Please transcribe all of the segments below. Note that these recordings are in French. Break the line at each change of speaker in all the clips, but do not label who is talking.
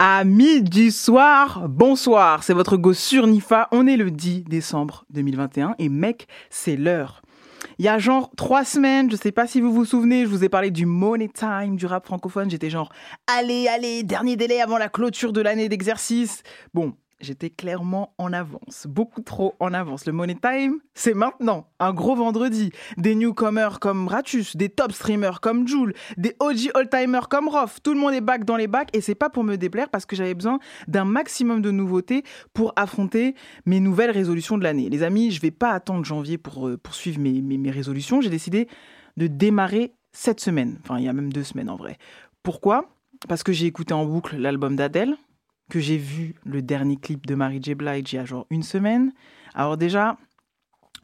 Amis du soir, bonsoir, c'est votre go sur Nifa, on est le 10 décembre 2021 et mec, c'est l'heure. Il y a genre trois semaines, je sais pas si vous vous souvenez, je vous ai parlé du Money Time du rap francophone, j'étais genre allez, allez, dernier délai avant la clôture de l'année d'exercice. Bon, j'étais clairement en avance, beaucoup trop en avance. Le Money Time, c'est maintenant, un gros vendredi. Des newcomers comme Ratus, des top streamers comme Joule, des OG all-timers comme Roth. Tout le monde est back dans les bacs et c'est pas pour me déplaire parce que j'avais besoin d'un maximum de nouveautés pour affronter mes nouvelles résolutions de l'année. Les amis, je vais pas attendre janvier pour euh, poursuivre mes, mes, mes résolutions. J'ai décidé de démarrer cette semaine. Enfin, il y a même deux semaines en vrai. Pourquoi? Parce que j'ai écouté en boucle l'album d'Adèle que j'ai vu le dernier clip de Mary J. Blige il y a genre une semaine. Alors déjà,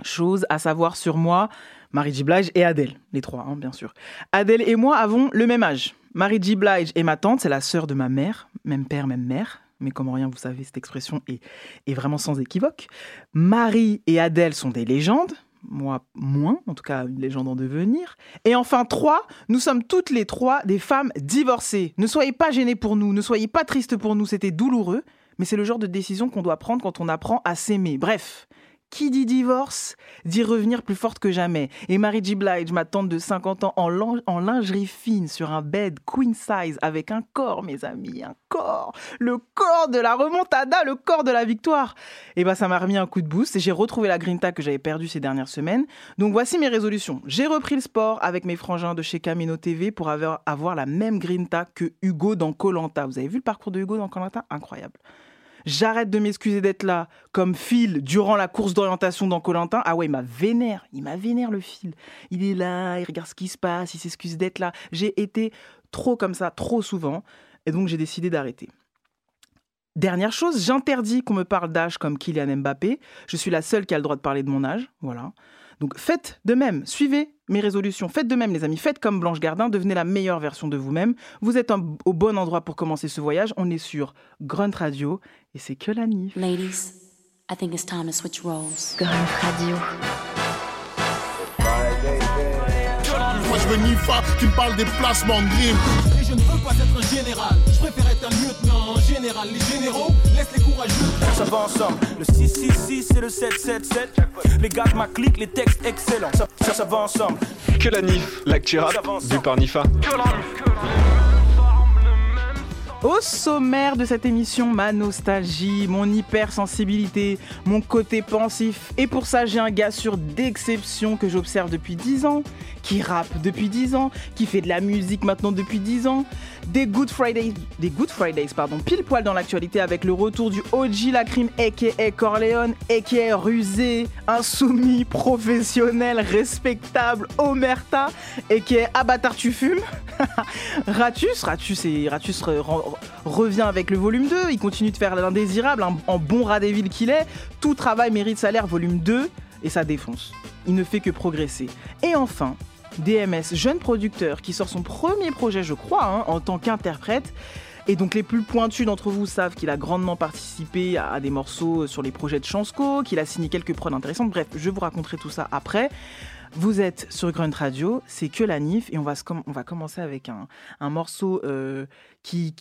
chose à savoir sur moi, Mary J. Blige et Adèle, les trois, hein, bien sûr. Adèle et moi avons le même âge. Mary J. Blige est ma tante, c'est la sœur de ma mère, même père, même mère. Mais comme rien, vous savez, cette expression est, est vraiment sans équivoque. Marie et Adèle sont des légendes moi moins, en tout cas une légende en devenir. Et enfin, trois, nous sommes toutes les trois des femmes divorcées. Ne soyez pas gênés pour nous, ne soyez pas tristes pour nous, c'était douloureux, mais c'est le genre de décision qu'on doit prendre quand on apprend à s'aimer. Bref, qui dit divorce dit revenir plus forte que jamais. Et Mary J. Blige, ma tante de 50 ans, en, lingerie fine sur un bed queen size avec un corps, mes amis, un corps. Le corps de la remontada, le corps de la victoire. Et bah, ça m'a remis un coup de boost et j'ai retrouvé la grinta que j'avais perdue ces dernières semaines. Donc voici mes résolutions. J'ai repris le sport avec mes frangins de chez Camino TV pour avoir, avoir la même grinta que Hugo dans Colanta. Vous avez vu le parcours de Hugo dans Colanta? Incroyable. J'arrête de m'excuser d'être là, comme Phil, durant la course d'orientation dans Colentin. Ah ouais, il m'a vénère, il m'a vénère le Phil. Il est là, il regarde ce qui se passe, il s'excuse d'être là. J'ai été trop comme ça, trop souvent, et donc j'ai décidé d'arrêter. Dernière chose, j'interdis qu'on me parle d'âge comme Kylian Mbappé. Je suis la seule qui a le droit de parler de mon âge, voilà. Donc faites de même, suivez mes résolutions, faites de même les amis, faites comme Blanche Gardin, devenez la meilleure version de vous-même. Vous êtes un, au bon endroit pour commencer ce voyage, on est sur Grunt Radio et c'est que la NIF.
Ladies, I think it's time to switch roles.
Grunt Radio.
Moi je veux Nifa qui me parle des placements de.
Et je ne veux pas être général, préfère être un lieutenant. En général, les généraux laissent les courageux.
Ça va ensemble, le 666 et le 777. Les gars de ma clique, les textes excellents. Ça, ça, ça va ensemble.
Que la NIF, l'actu rap, vu par Nifa.
Au sommaire de cette émission, ma nostalgie, mon hypersensibilité, mon côté pensif. Et pour ça, j'ai un gars sur d'exception que j'observe depuis 10 ans, qui rappe depuis 10 ans, qui fait de la musique maintenant depuis 10 ans. Des Good Fridays, des Good Fridays, pardon, pile poil dans l'actualité avec le retour du OG Lacrim, aka Corleone, aka rusé, insoumis, professionnel, respectable, Omerta, aka Abatar tu fumes? Ratus, Ratus et Ratus revient avec le volume 2, il continue de faire l'indésirable, en, bon rat des villes qu'il est. Tout travail mérite salaire, volume 2, et ça défonce. Il ne fait que progresser. Et enfin, DMS, jeune producteur qui sort son premier projet, je crois, hein, en tant qu'interprète. Et donc les plus pointus d'entre vous savent qu'il a grandement participé à des morceaux sur les projets de Chansco, qu'il a signé quelques prods intéressantes. Bref, je vous raconterai tout ça après. Vous êtes sur Grunt Radio, c'est que la NIF et on va, on va commencer avec un, un morceau euh, qui,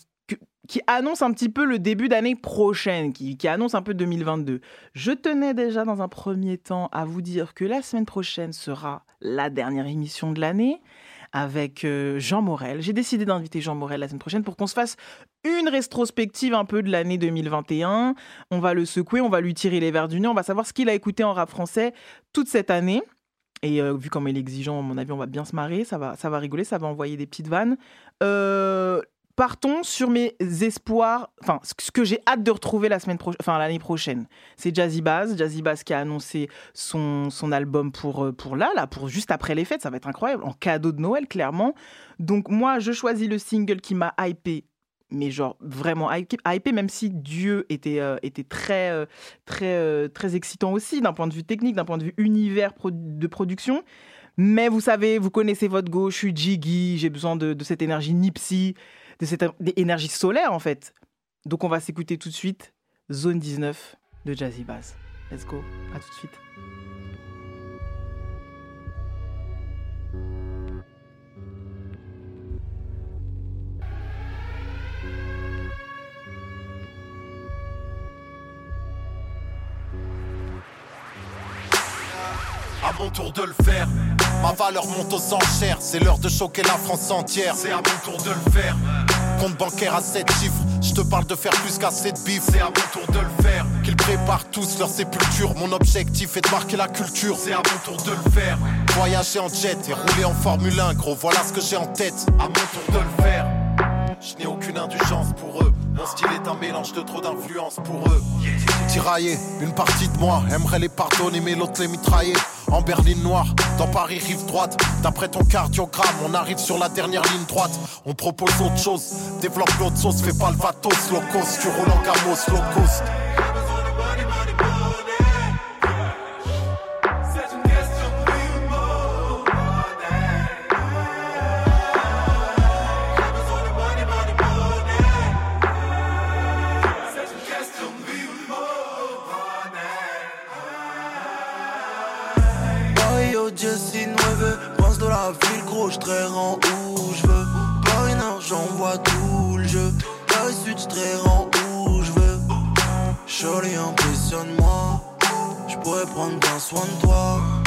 qui annonce un petit peu le début d'année prochaine, qui, annonce un peu 2022. Je tenais déjà dans un premier temps à vous dire que la semaine prochaine sera la dernière émission de l'année avec euh, Jean Morel. J'ai décidé d'inviter Jean Morel la semaine prochaine pour qu'on se fasse une rétrospective un peu de l'année 2021. On va le secouer, on va lui tirer les verres du nez, on va savoir ce qu'il a écouté en rap français toute cette année. Et euh, vu comme il est exigeant, à mon avis, on va bien se marrer, ça va, ça va rigoler, ça va envoyer des petites vannes. Euh, partons sur mes espoirs, enfin ce que j'ai hâte de retrouver la semaine prochaine, enfin l'année prochaine. C'est Jazzy Bass, Jazzy Bass qui a annoncé son, son album pour pour là, là, pour juste après les fêtes, ça va être incroyable, en cadeau de Noël clairement. Donc moi je choisis le single qui m'a hypé mais genre vraiment hypé, même si Dieu était, euh, était très, euh, très, euh, très excitant aussi d'un point de vue technique, d'un point de vue univers de production. Mais vous savez, vous connaissez votre go, je suis jiggy, j'ai besoin de, de, cette énergie nipsy, de cette er-, énergie solaire en fait. Donc on va s'écouter tout de suite Zone 19 de Jazzy Bass. Let's go, à tout de suite.
À mon tour de le faire. Ma valeur monte aux enchères, c'est l'heure de choquer la France entière. C'est à mon tour de le faire. Compte bancaire à 7 chiffres, je te parle de faire plus qu'à 7 bif. C'est à mon tour de le faire. Qu'ils préparent tous leur sépulture. Mon objectif est de marquer la culture. C'est à mon tour de le faire. Voyager en jet et rouler en Formule 1, gros, voilà ce que j'ai en tête. À mon tour de le faire. Je n'ai aucune indulgence pour eux. Mon style est un mélange de trop d'influence pour eux. Tiraillé, une partie de moi aimerait les pardonner, mais l'autre les mitrailler. En berline noire, dans Paris rive droite. D'après ton cardiogramme, on arrive sur la dernière ligne droite. On propose autre chose, développe l'autre sauce, fais pas le vatos, locos, tu roules en gamos, locos.
rends où je veux. Paris Nord, j'envoie tout le jeu. Paris Sud, je rends où je veux. Charlie, impressionne-moi. Je pourrais prendre bien soin de toi.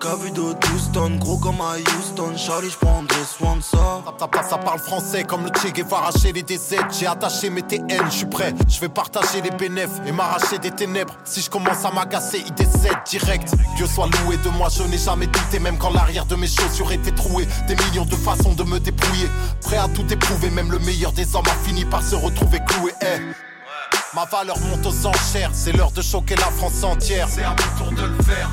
Cavido Houston, gros comme à Houston, Charlie, j'prendrai soin de ça.
Ça, ça parle français comme le Che Guevara chez les DZ. J'ai attaché mes TN, je prêt. Je vais partager les bénéfices et m'arracher des ténèbres. Si je commence à m'agacer, il décède direct. Dieu soit loué de moi, je n'ai jamais douté, même quand l'arrière de mes chaussures était troué. Des millions de façons de me débrouiller. Prêt à tout éprouver, même le meilleur des hommes a fini par se retrouver cloué. Eh. Ma valeur monte aux enchères, c'est l'heure de choquer la France entière. C'est à mon tour de le faire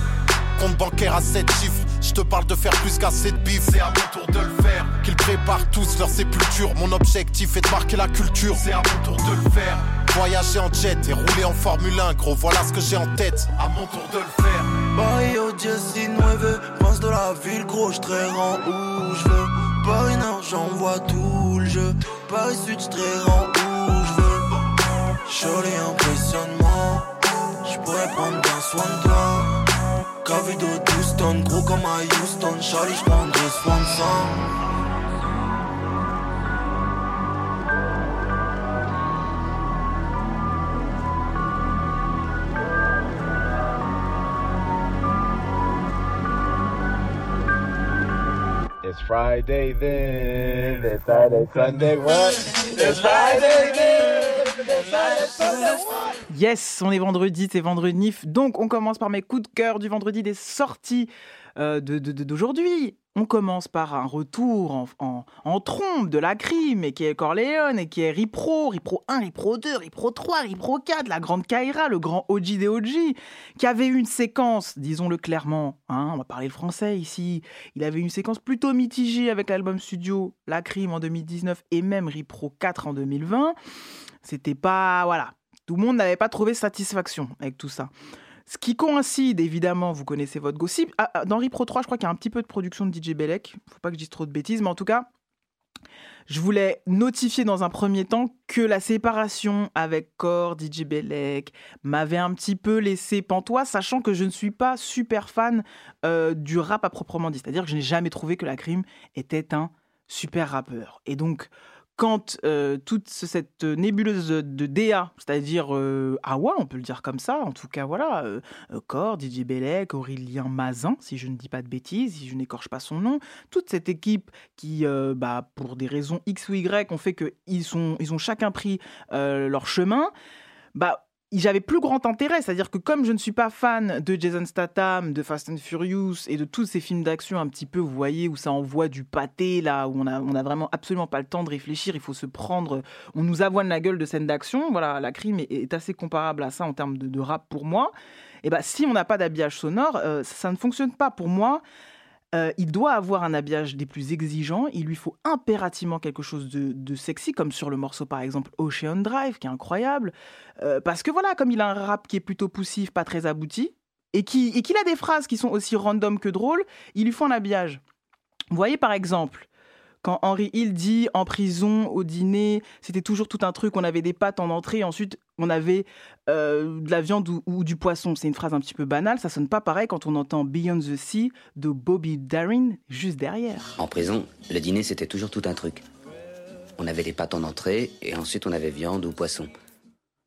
compte bancaire à 7 chiffres. Je te parle de faire plus qu'à 7 bif. C'est à mon tour de le faire. Qu'ils préparent tous leur sépulture. Mon objectif est de marquer la culture. C'est à mon tour de le faire. Voyager en jet et rouler en Formule 1, gros, voilà ce que j'ai en tête. À mon tour de le faire.
Barrio Jesse Nueve, prince de la ville, gros, je rends où je veux. Paris Nord, j'envoie tout le jeu. Paris Sud, je rends où je veux. Joli impressionnement, je pourrais prendre bien soin de toi. Cavido Houston, gros comme à Houston, Charlie, de ça.
It's Friday then, it's Friday, Sunday, what? It's Friday then, it's Friday, Sunday, what?
Yes, on est vendredi, c'est vendredi NIF. Donc, on commence par mes coups de cœur du vendredi des sorties euh, d'aujourd'hui. On commence par un retour en, trompe de la crime, et qui est Corleone, et qui est Ripro, Ripro 1, Ripro 2, Ripro 3, Ripro 4, la grande Kaira, le grand OG des OG, qui avait une séquence, disons-le clairement, hein, on va parler le français ici, il avait une séquence plutôt mitigée avec l'album studio La Crime en 2019 et même Ripro 4 en 2020. C'était pas, voilà, tout le monde n'avait pas trouvé satisfaction avec tout ça. Ce qui coïncide, évidemment, vous connaissez votre gossip. Ah, ah, dans Ripro 3, je crois qu'il y a un petit peu de production de DJ Belek. Faut pas que je dise trop de bêtises, mais en tout cas, je voulais notifier dans un premier temps que la séparation avec Core, DJ Belek, m'avait un petit peu laissé pantois, sachant que je ne suis pas super fan euh, du rap à proprement dit. C'est-à-dire que je n'ai jamais trouvé que la crime était un super rappeur. Et donc, quand euh, toute cette nébuleuse de DA, c'est-à-dire euh, Awa, on peut le dire comme ça, en tout cas voilà, euh, Core, Didier Bellec, Aurélien Mazin, si je ne dis pas de bêtises, si je n'écorche pas son nom, toute cette équipe qui, bah, pour des raisons X ou Y, ont fait qu'ils ils ont chacun pris leur chemin, bah j'avais plus grand intérêt, c'est-à-dire que comme je ne suis pas fan de Jason Statham, de Fast and Furious et de tous ces films d'action un petit peu, vous voyez, où ça envoie du pâté, là, où on a, vraiment absolument pas le temps de réfléchir, il faut se prendre, on nous avoine la gueule de scènes d'action, voilà, la crime est, assez comparable à ça en termes de, rap pour moi. Et bah si on n'a pas d'habillage sonore, euh, ça ne fonctionne pas pour moi. Euh, il doit avoir un habillage des plus exigeants. Il lui faut impérativement quelque chose de, sexy, comme sur le morceau par exemple Ocean Drive, qui est incroyable. Euh, parce que voilà, comme il a un rap qui est plutôt poussif, pas très abouti, et qu'il a des phrases qui sont aussi random que drôles, il lui faut un habillage. Vous voyez par exemple, quand Henry Hill dit en prison, au dîner, c'était toujours tout un truc, on avait des pâtes en entrée, ensuite on avait euh, de la viande ou, du poisson. C'est une phrase un petit peu banale, ça sonne pas pareil quand on entend Beyond the Sea de Bobby Darin juste derrière.
En prison, le dîner c'était toujours tout un truc. On avait des pâtes en entrée et ensuite on avait viande ou poisson.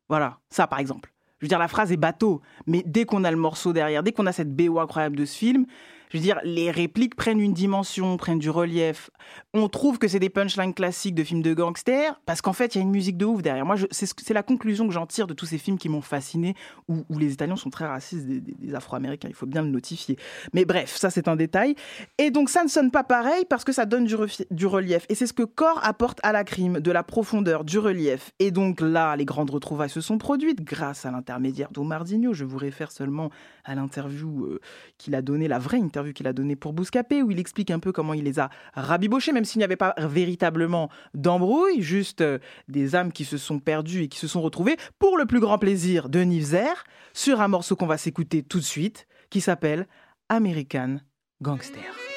Voilà, ça par exemple. Je veux dire, la phrase est bateau, mais dès qu'on a le morceau derrière, dès qu'on a cette BO incroyable de ce film, je veux dire, les répliques prennent une dimension, prennent du relief. On trouve que c'est des punchlines classiques de films de gangsters parce qu'en fait, il y a une musique de ouf derrière. Moi, c'est ce- c'est la conclusion que j'en tire de tous ces films qui m'ont fasciné, où, où les Italiens sont très racistes des, Afro-Américains. Il faut bien le notifier. Mais bref, ça, c'est un détail. Et donc, ça ne sonne pas pareil parce que ça donne du, du relief. Et c'est ce que Core apporte à la crime, de la profondeur, du relief. Et donc là, les grandes retrouvailles se sont produites grâce à l'intermédiaire d'Omardinho. Je vous réfère seulement à l'interview euh, qu'il a donnée, la vraie interview qu'il a donnée pour Bouscapé, où il explique un peu comment il les a rabibochés, même s'il n'y avait pas véritablement d'embrouille, juste euh, des âmes qui se sont perdues et qui se sont retrouvées, pour le plus grand plaisir de Nivzer, sur un morceau qu'on va s'écouter tout de suite, qui s'appelle American Gangster.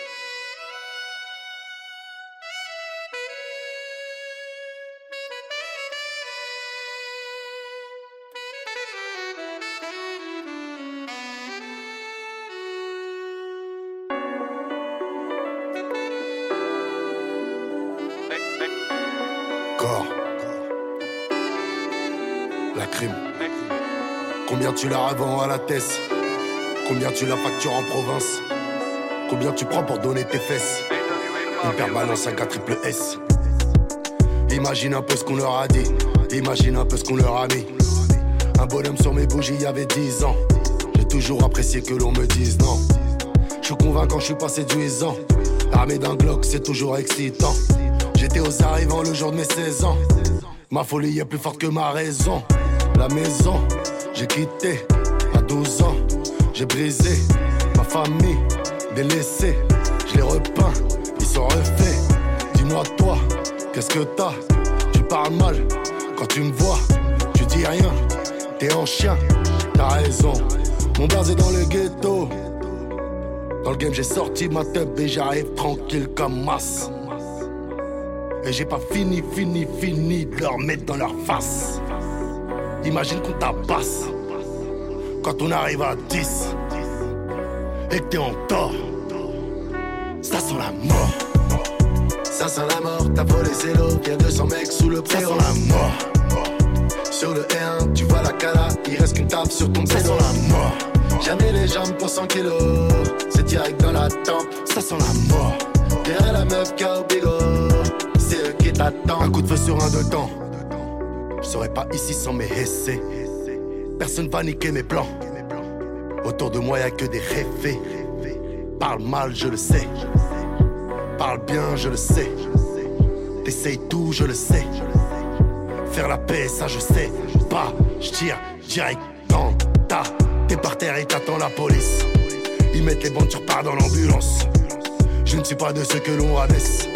Tu la revends à la tête Combien tu la factures en province? Combien tu prends pour donner tes fesses? Hyper balance un 4 triple S. Imagine un peu ce qu'on leur a dit. Imagine un peu ce qu'on leur a mis. Un bonhomme sur mes bougies, il y avait 10 ans. J'ai toujours apprécié que l'on me dise non. Je suis convaincant, je suis pas séduisant. Armé d'un Glock, c'est toujours excitant. J'étais aux arrivants le jour de mes 16 ans. Ma folie est plus forte que ma raison. La maison, j'ai quitté à 12 ans. J'ai brisé ma famille, délaissée. Je les repeins, ils sont refaits. Dis-moi toi, qu'est-ce que t'as? Tu parles mal quand tu me vois. Tu dis rien, t'es en chien. T'as raison, mon est dans le ghetto. Dans le game, j'ai sorti ma tête et j'arrive tranquille comme masse. Et j'ai pas fini, fini, fini de leur mettre dans leur face. Imagine qu'on tabasse quand on arrive à 10 et que t'es en tort. Ça sent la mort.
Ça sent la mort, t'as volé zéro, y'a 200 mecs sous le
Ça
préau.
sent la mort.
Sur le R1, tu vois la cala, il reste qu'une table sur ton
Ça
vélo.
sent la mort.
Jamais les jambes pour 100 kilos, c'est direct dans la tempe.
Ça sent la mort.
Derrière la meuf qui a au bigot, c'est eux qui
Un
t'attendent.
coup de feu sur un de temps. Serais pas ici sans mes essais. Personne va niquer mes plans. Autour de moi, y a que des rêvés. Parle mal, je le sais. Parle bien, je le sais. T'essayes tout, je le sais. Faire la paix, ça je sais. Pas, je tire direct dans ta. T'es par terre et t'attends la police. Ils mettent les bandes, tu repars dans l'ambulance. Je ne suis pas de ceux que l'on rabaisse.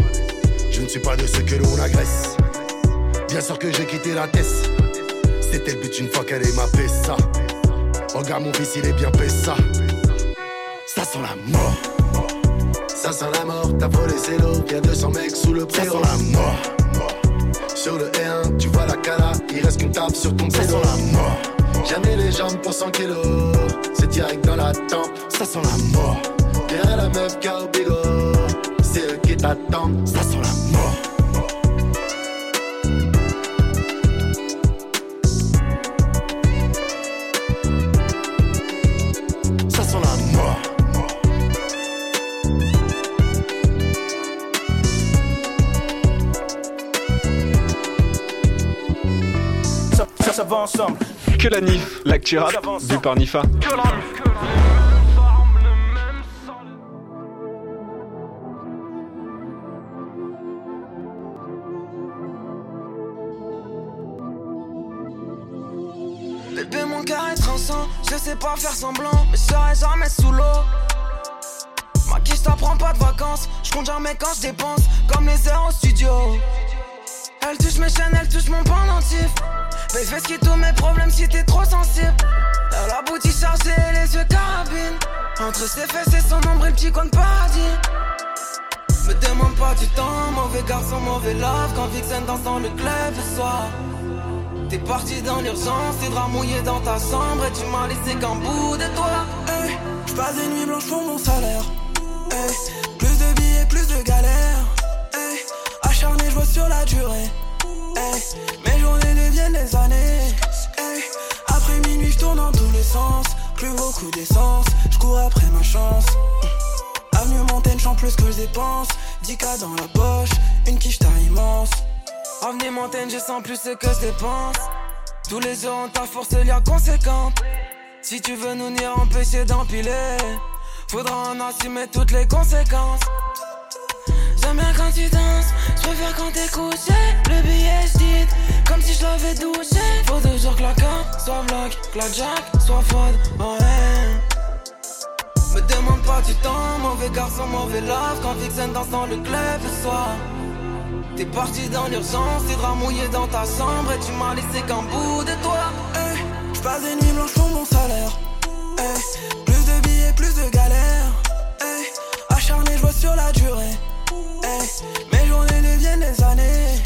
Je ne suis pas de ceux que l'on agresse. Bien sûr que j'ai quitté la tête. C'était le but une fois qu'elle est ma ça. Regarde mon fils, il est bien ça. Ça sent la mort.
Ça sent la mort, t'as volé zéro, y'a 200 mecs sous le
Ça
préau.
sent la mort.
Sur le R1, tu vois la cala, il reste qu'une table sur ton
Ça sent la mort.
Jamais les jambes pour 100 kilos, c'est direct dans la tempe.
Ça sent la mort.
Derrière la meuf qui a c'est eux qui t'attendent.
Ça sent la mort.
Ensemble.
Que la NIF, l'actu rap, vu par Nifa.
Bébé, mon cœur est transcend, je sais pas faire semblant, mais je serai jamais sous l'eau. Ma quiche t'apprend pas de vacances, je compte jamais quand je dépense, comme les heures au studio. Elle touche mes chaînes, elle touche mon pendentif. Mais fais ce qui tous mes problèmes si t'es trop sensible. Elle a boutique chargée, les yeux carabine. Entre ses fesses et son nombril, petit compte paradis. Me demande pas du temps, mauvais garçon, mauvais love. Quand Vixen danse dans le club le soir. T'es parti dans l'urgence, tes draps mouillés dans ta chambre et tu m'as laissé qu'un bout de toi. Hey, j'passe des nuits blanches pour mon salaire. Plus de billets, plus de galères. Acharné, je vois sur la durée. Mes journées deviennent des années. Après minuit, je plus beaucoup d'essence. Je cours après ma chance. Avenue Montaigne, chante plus que je dépense. 10K dans la poche, une quiche taille immense. Avenue Montaigne, je sens plus ce que je dépense. Tous les jours, on ta force liée conséquente. Si tu veux nous nier, essayer d'empiler. Faudra en assumer toutes les conséquences. J'aime bien quand tu danses, je préfère quand t'es couché. Le billet, je comme si je l'avais douché. Faut toujours carte soit black, que la jack soit froide. Ouais. Me demande pas du temps, mauvais garçon, mauvais love. Quand Vixen danse dans le club le soir. T'es parti dans l'urgence, tes draps mouillés dans ta chambre et tu m'as laissé qu'un bout de toi. Hey, je passe des nuits blanches pour mon salaire. Plus de billets, plus de galères. Acharné, je vois sur la durée. Mes journées deviennent des années.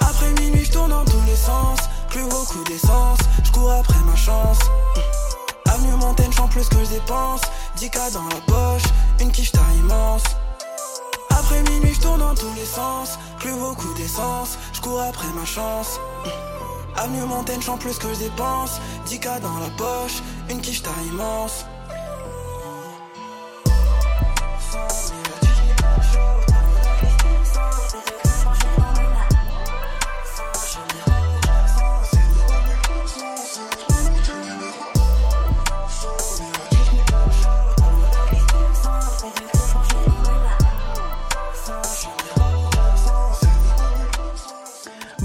Après minuit, je tourne dans tous les sens. Plus beaucoup d'essence, je cours après ma chance. Avenue Montaigne, chante plus que je dépense. 10K dans la poche, une quiche taille immense. Après minuit, je tourne dans tous les sens. Plus beaucoup d'essence, je cours après ma chance. Avenue Montaigne, chante plus que je dépense. 10K dans la poche, une quiche taille immense.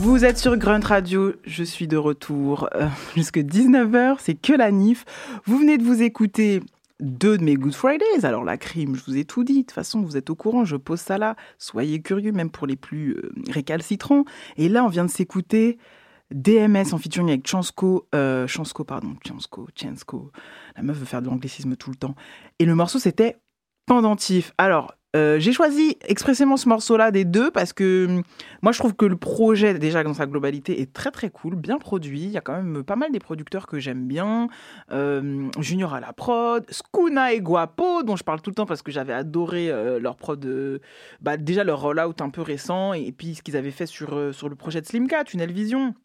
Vous êtes sur Grunt Radio, je suis de retour euh, jusque 19h, c'est que la NIF. Vous venez de vous écouter deux de mes Good Fridays. Alors la crime, je vous ai tout dit, de toute façon vous êtes au courant, je pose ça là. Soyez curieux, même pour les plus euh, récalcitrants. Et là on vient de s'écouter DMS en featuring avec Chansko, euh, Chansko pardon, Chansko, Chansko. La meuf veut faire de l'anglicisme tout le temps. Et le morceau c'était Pendentif. Alors euh, j'ai choisi expressément ce morceau-là des deux parce que hum, moi je trouve que le projet déjà dans sa globalité est très très cool, bien produit. Il y a quand même pas mal des producteurs que j'aime bien. Euh, Junior à la prod, Skuna et Guapo dont je parle tout le temps parce que j'avais adoré euh, leur prod, bah, déjà leur rollout un peu récent et, puis ce qu'ils avaient fait sur, sur le projet de Slimka, Tunnel Vision.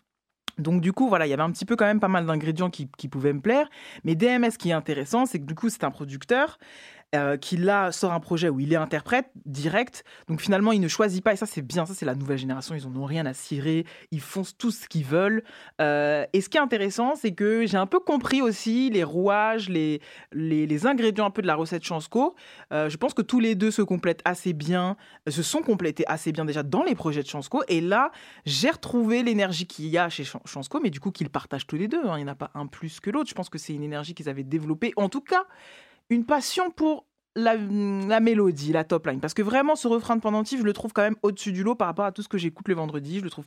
Donc du coup, voilà, il y avait un petit peu quand même pas mal d'ingrédients qui, qui pouvaient me plaire. Mais DMS, qui est intéressant, c'est que du coup, c'est un producteur euh, qui là sort un projet où il est interprète direct. Donc finalement, il ne choisit pas. Et ça, c'est bien. Ça, c'est la nouvelle génération. Ils n'en ont rien à cirer. Ils font tout ce qu'ils veulent. Euh, et ce qui est intéressant, c'est que j'ai un peu compris aussi les rouages, les, les, ingrédients un peu de la recette Chansco. Euh, je pense que tous les deux se complètent assez bien, se sont complétés assez bien déjà dans les projets de Chansco. Et là, j'ai retrouvé l'énergie qu'il y a chez Chan- Chansco, mais du coup qu'ils partagent tous les deux. hein. Il n'y en a pas un plus que l'autre. Je pense que c'est une énergie qu'ils avaient développée. En tout cas, une passion pour la, la mélodie, la top line. Parce que vraiment, ce refrain de pendentif, je le trouve quand même au-dessus du lot par rapport à tout ce que j'écoute le vendredi. Je le trouve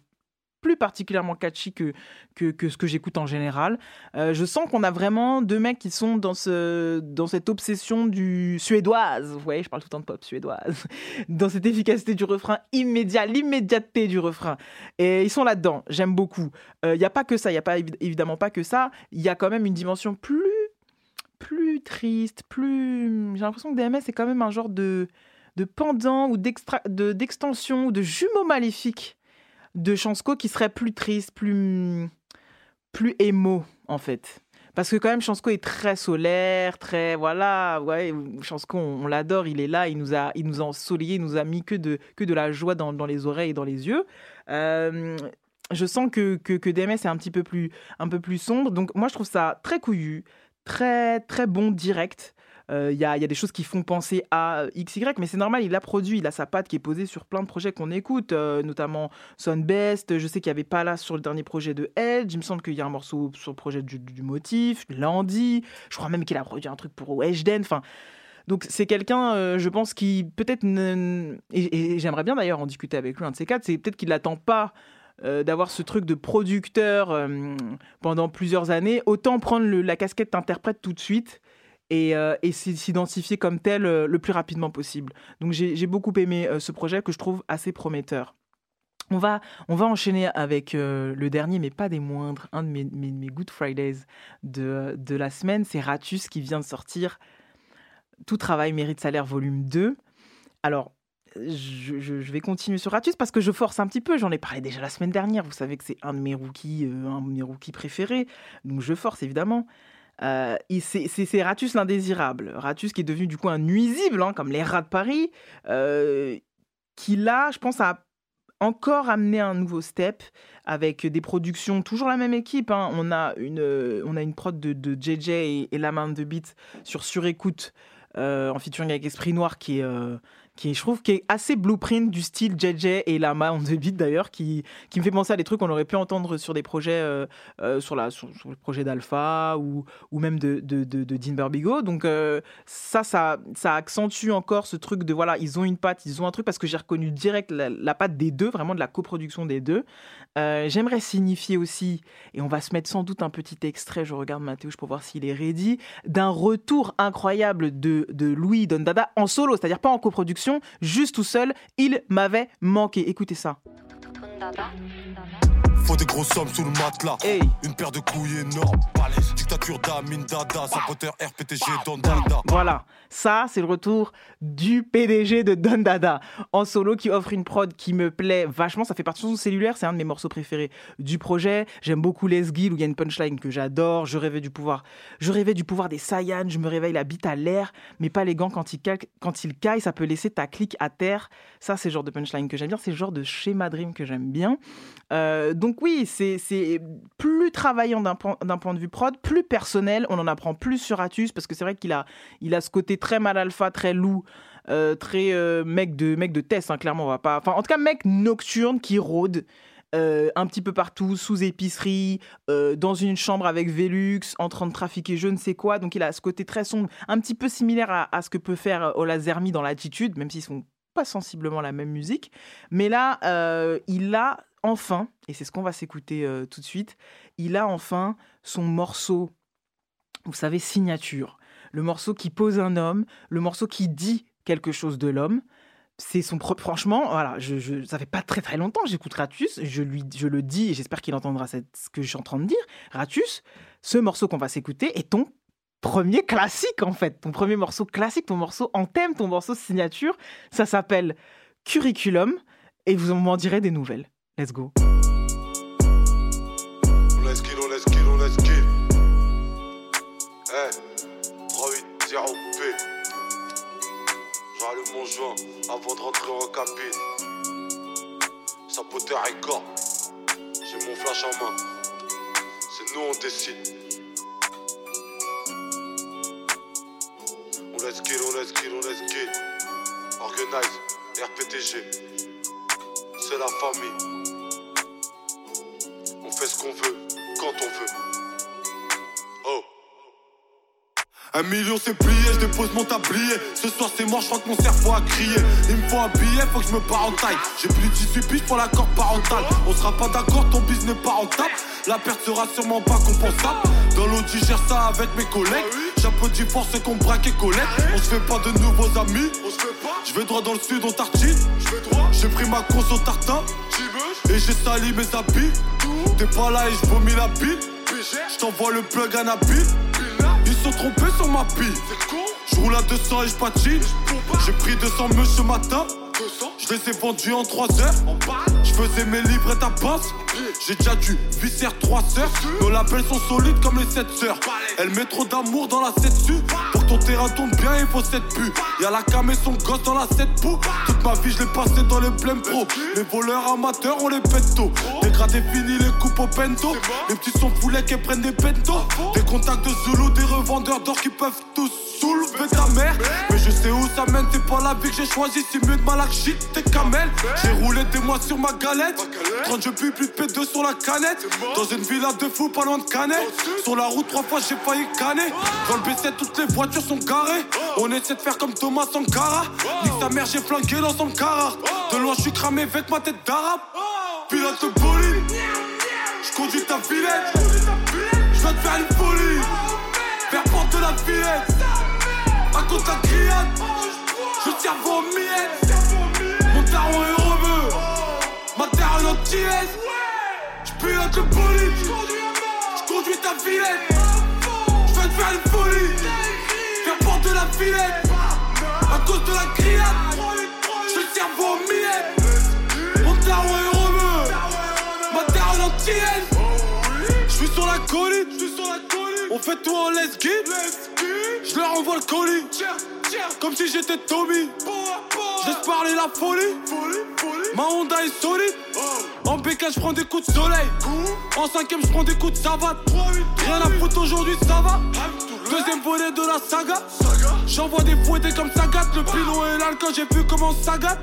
plus particulièrement catchy que, que, ce que j'écoute en général. Euh, je sens qu'on a vraiment deux mecs qui sont dans, ce, dans cette obsession du suédoise. Vous voyez, je parle tout le temps de pop suédoise. Dans cette efficacité du refrain immédiat, l'immédiateté du refrain. Et ils sont là-dedans. J'aime beaucoup. Il n'y a pas que ça. Il n'y a pas, évi- évidemment pas que ça. Il y a quand même une dimension plus plus triste, plus. J'ai l'impression que DMS est quand même un genre de, de pendant ou d'extra- de- d'extension ou de jumeau maléfique de Chansco qui serait plus triste, plus, plus émo en fait. Parce que quand même, Chansco est très solaire, très voilà, ouais, Chansco, on, on l'adore, il est là, il nous a, il nous a ensoleillé, il nous a mis que de, que de la joie dans, dans les oreilles et dans les yeux. Euh, je sens que, que, que DMS est un petit peu plus, un peu plus sombre, donc moi je trouve ça très couillu, très très bon direct. Euh, Il y, y a des choses qui font penser à XY, mais c'est normal, il a produit, il a sa patte qui est posée sur plein de projets qu'on écoute, euh, notamment Sunbest. Je sais qu'il n'y avait pas là sur le dernier projet de Edge. Il me semble qu'il y a un morceau sur le projet du, motif, Landy. Je crois même qu'il a produit un truc pour Weshden. Enfin. Donc c'est quelqu'un, euh, je pense, qui peut-être... et j'aimerais bien d'ailleurs en discuter avec lui, un de ces quatre, c'est peut-être qu'il n'attend pas euh, d'avoir ce truc de producteur euh, pendant plusieurs années, autant prendre la casquette d'interprète tout de suite et, euh, s'identifier comme tel le plus rapidement possible. Donc j'ai beaucoup aimé ce projet que je trouve assez prometteur. On va, on va enchaîner avec le dernier, mais pas des moindres, un de mes, mes- mes Good Fridays de, de la semaine, c'est Ratus qui vient de sortir Tout travail mérite salaire volume 2. Alors, je, vais continuer sur Ratus parce que je force un petit peu. J'en ai parlé déjà la semaine dernière. Vous savez que c'est un de mes rookies, euh, un de mes rookies préférés. Donc je force évidemment. Euh, c'est- Ratus l'indésirable. Ratus qui est devenu du coup un nuisible, hein, comme les rats de Paris, euh, qui là, je pense, a encore amené un nouveau step avec des productions, toujours la même équipe. hein. On, a une, euh, on a une prod de, de JJ et, la main de beat sur Surécoute euh, en featuring avec Esprit Noir qui est, qui je trouve, qui est assez blueprint du style JJ et Lama on the beat d'ailleurs, qui, qui me fait penser à des trucs qu'on aurait pu entendre sur des projets, euh, euh, sur, la, sur, le projet d'Alpha ou, ou même de, de, de, de Dean Burbigo. Donc euh, ça, ça, ça accentue encore ce truc de voilà, ils ont une patte, ils ont un truc parce que j'ai reconnu direct la patte des deux, vraiment de la coproduction des deux. Euh, J'aimerais signifier aussi, et on va se mettre sans doute un petit extrait, je regarde Mathéo pour voir s'il est ready, d'un retour incroyable de, de Louis Don Dada en solo, c'est-à-dire pas en coproduction, juste tout seul, il m'avait manqué. Écoutez ça.
Faut des grosses sommes sous le matelas. Une paire de couilles énormes. Balèze. Dictature d'Amin Dada. Saboteur RPTG Don Dada.
Voilà, ça c'est le retour du PDG de Don Dada en solo qui offre une prod qui me plaît vachement. Ça fait partie de son cellulaire, c'est un de mes morceaux préférés du projet. J'aime beaucoup Les Guilles où il y a une punchline que j'adore. Je rêvais du pouvoir, je rêvais du pouvoir des Saiyans. Je me réveille la bite à l'air, mais pas les gants quand il caille. Quand il caille, ça peut laisser ta clique à terre. Ça c'est le genre de punchline que j'aime bien. C'est le genre de schéma dream que j'aime bien. Euh, donc oui, c'est plus travaillant d'un point, de vue prod, plus personnel. On en apprend plus sur Atus parce que c'est vrai qu'il a, ce côté très mal alpha, très loup. euh, très euh, mec de mec test hein, clairement on va pas enfin en tout cas mec nocturne qui rôde euh, un petit peu partout, sous épicerie, dans une chambre avec Velux, en train de trafiquer je ne sais quoi. Donc il a ce côté très sombre, un petit peu similaire à, ce que peut faire Ola Zermi dans l'attitude, même s'ils sont pas sensiblement la même musique. Mais là, il a enfin, et c'est ce qu'on va s'écouter euh, tout de suite, il a enfin son morceau, vous savez, signature. Le morceau qui pose un homme, le morceau qui dit quelque chose de l'homme. C'est son propre. Franchement, voilà, je, je, ça fait pas très très longtemps que j'écoute Ratus. Je, lui, je le dis et j'espère qu'il entendra ce que je suis en train de dire. Ratus, ce morceau qu'on va s'écouter est ton premier classique en fait. Ton premier morceau classique, ton morceau en thème, ton morceau signature. Ça s'appelle Curriculum et vous m'en direz des nouvelles. Let's go.
Let's kill, let's kill, let's kill. Eh, 380P. J'allume mon joint avant de rentrer en cabine. Saboteur record. J'ai mon flash en main. C'est nous on décide. On let's kill, on let's kill, on let's kill. Organize, RPTG. C'est la famille. Fait ce qu'on veut, quand on veut. Oh. Un million c'est plié, je dépose mon tablier. Ce soir c'est mort, je crois que mon cerveau a crié. Il me faut un billet, faut que je me barre en taille. J'ai plus de 18 piges pour l'accord parental. On sera pas d'accord, ton business n'est pas rentable. La perte sera sûrement pas compensable. Dans l'audi, gère ça avec mes collègues. J'applaudis fort ceux qu'on braque et collecte. On se fait pas de nouveaux amis. Je vais droit dans le sud, on tartine. J'ai pris ma course au tartin. Et j'ai sali mes habits. T'es pas là et je vomis la bille. Je t'envoie le plug à Nabil. Ils sont trompés sur ma pile. Je roule à 200 et je. J'ai pris 200 meufs ce matin. Je les ai vendus en 3 heures. Je faisais mes livres et ta pince. J'ai déjà du viscère 3 sœurs. Nos labels sont solides comme les 7 sœurs. Elle met trop d'amour dans la 7 su. Pour que ton terrain tourne bien, il faut 7 buts. Y'a la cam et son gosse dans la 7 poux. Toute ma vie, je l'ai passé dans les pleins pro. Les voleurs amateurs, on les pète tôt. Dégradé fini, les coupes au pento. Les petits sont foulés qui prennent des pentos. Des contacts de Zulu, des revendeurs d'or qui peuvent tous soulever ta mère. Mais je sais où ça mène, c'est pas la vie que j'ai choisi. C'est mieux de malak shit, t'es camel. J'ai roulé des mois sur ma galette. 30 je pue plus de P2 sur la canette. Dans une villa de fou, pas loin de Canet. Sur la route, trois fois j'ai failli canner. Dans le B7, toutes les voitures sont garées. On essaie de faire comme Thomas Sankara. Nique sa mère, j'ai dans son Carrare. De loin, je suis cramé avec ma tête d'arabe. Pilote de bolide. Je conduis ta Villette. Je vais te faire une folie. Faire porte de la Villette. La criade. Je tire vos miettes. Mon taron est heureux. Ma terre est antillaise. Je pilote le bolide. Je conduis ta Villette. Je vais te faire une folie. Faire porte la Villette. À cause de la criade. Je tire vos miettes. Mon taron est heureux. Ma terre est antillaise. Je suis sur la colline. On fait tout en let's get. Je leur envoie le colis. Comme si j'étais Tommy. Laisse parler la folie. Ma Honda est solide. En bécane, je prends des coups de soleil. En cinquième, je prends des coups de savate. Rien à foutre aujourd'hui, ça va. Deuxième volet de la saga. J'envoie des fouettés comme ça gâte. Le pilot est là quand j'ai vu comment ça gâte.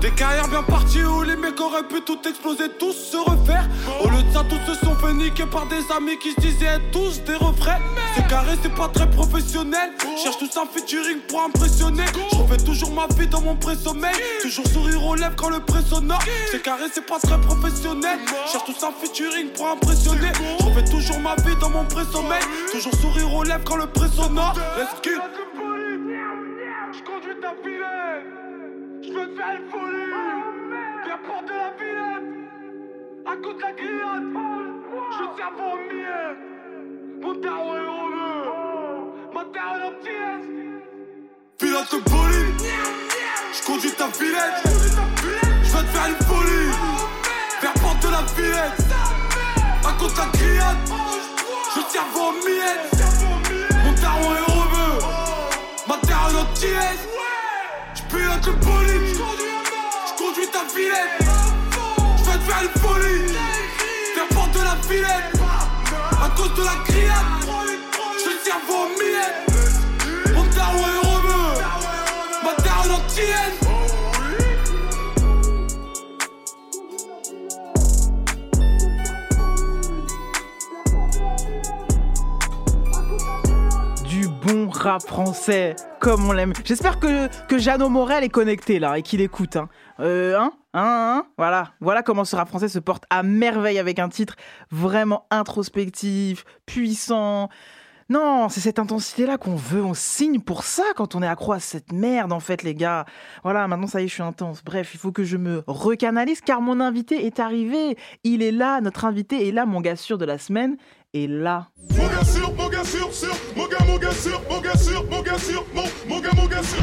Des carrières bien parties où les mecs auraient pu tout exploser, tous se refaire. Au lieu de ça, tous se sont fait niquer par des amis qui se disaient tous des refrains. C'est carré, c'est pas très professionnel. Cherche tous un featuring pour impressionner. Je refais toujours ma vie dans mon pré-sommeil. Toujours sourire aux lèvres quand le pré sonore. C'est carré, c'est pas très professionnel. Cherche tous un featuring pour impressionner. Je refais toujours ma vie dans mon pré-sommeil. Toujours sourire aux lèvres quand le pré sonore. Let's Je veux te faire une folie. Viens prendre de la Villette. À côté de la grillade. Je suis cerveau au miel. Mon tarot est heureux. Ma tarot est en pièce. Pilote bolide. Je conduis ta Villette. Je veux te faire une folie. Viens prendre de la Villette. À côté de la grillade. Je suis cerveau au conduis
français, comme on l'aime. J'espère que, que Jeannot Morel est connecté là et qu'il écoute. Hein. Euh, hein, hein, hein, voilà. voilà comment ce rap français se porte à merveille avec un titre vraiment introspectif, puissant. Non, c'est cette intensité-là qu'on veut, on signe pour ça quand on est accro à cette merde en fait les gars. Voilà, maintenant ça y est, je suis intense. Bref, il faut que je me recanalise car mon invité est arrivé. Il est là, notre invité est là, mon gars sûr de la semaine est là.
Mon gars sûr, mon gars sûr, sûr, mon gars, mon gars sûr, mon gars sûr, mon gars sûr, mon, mon gars, mon gars sûr.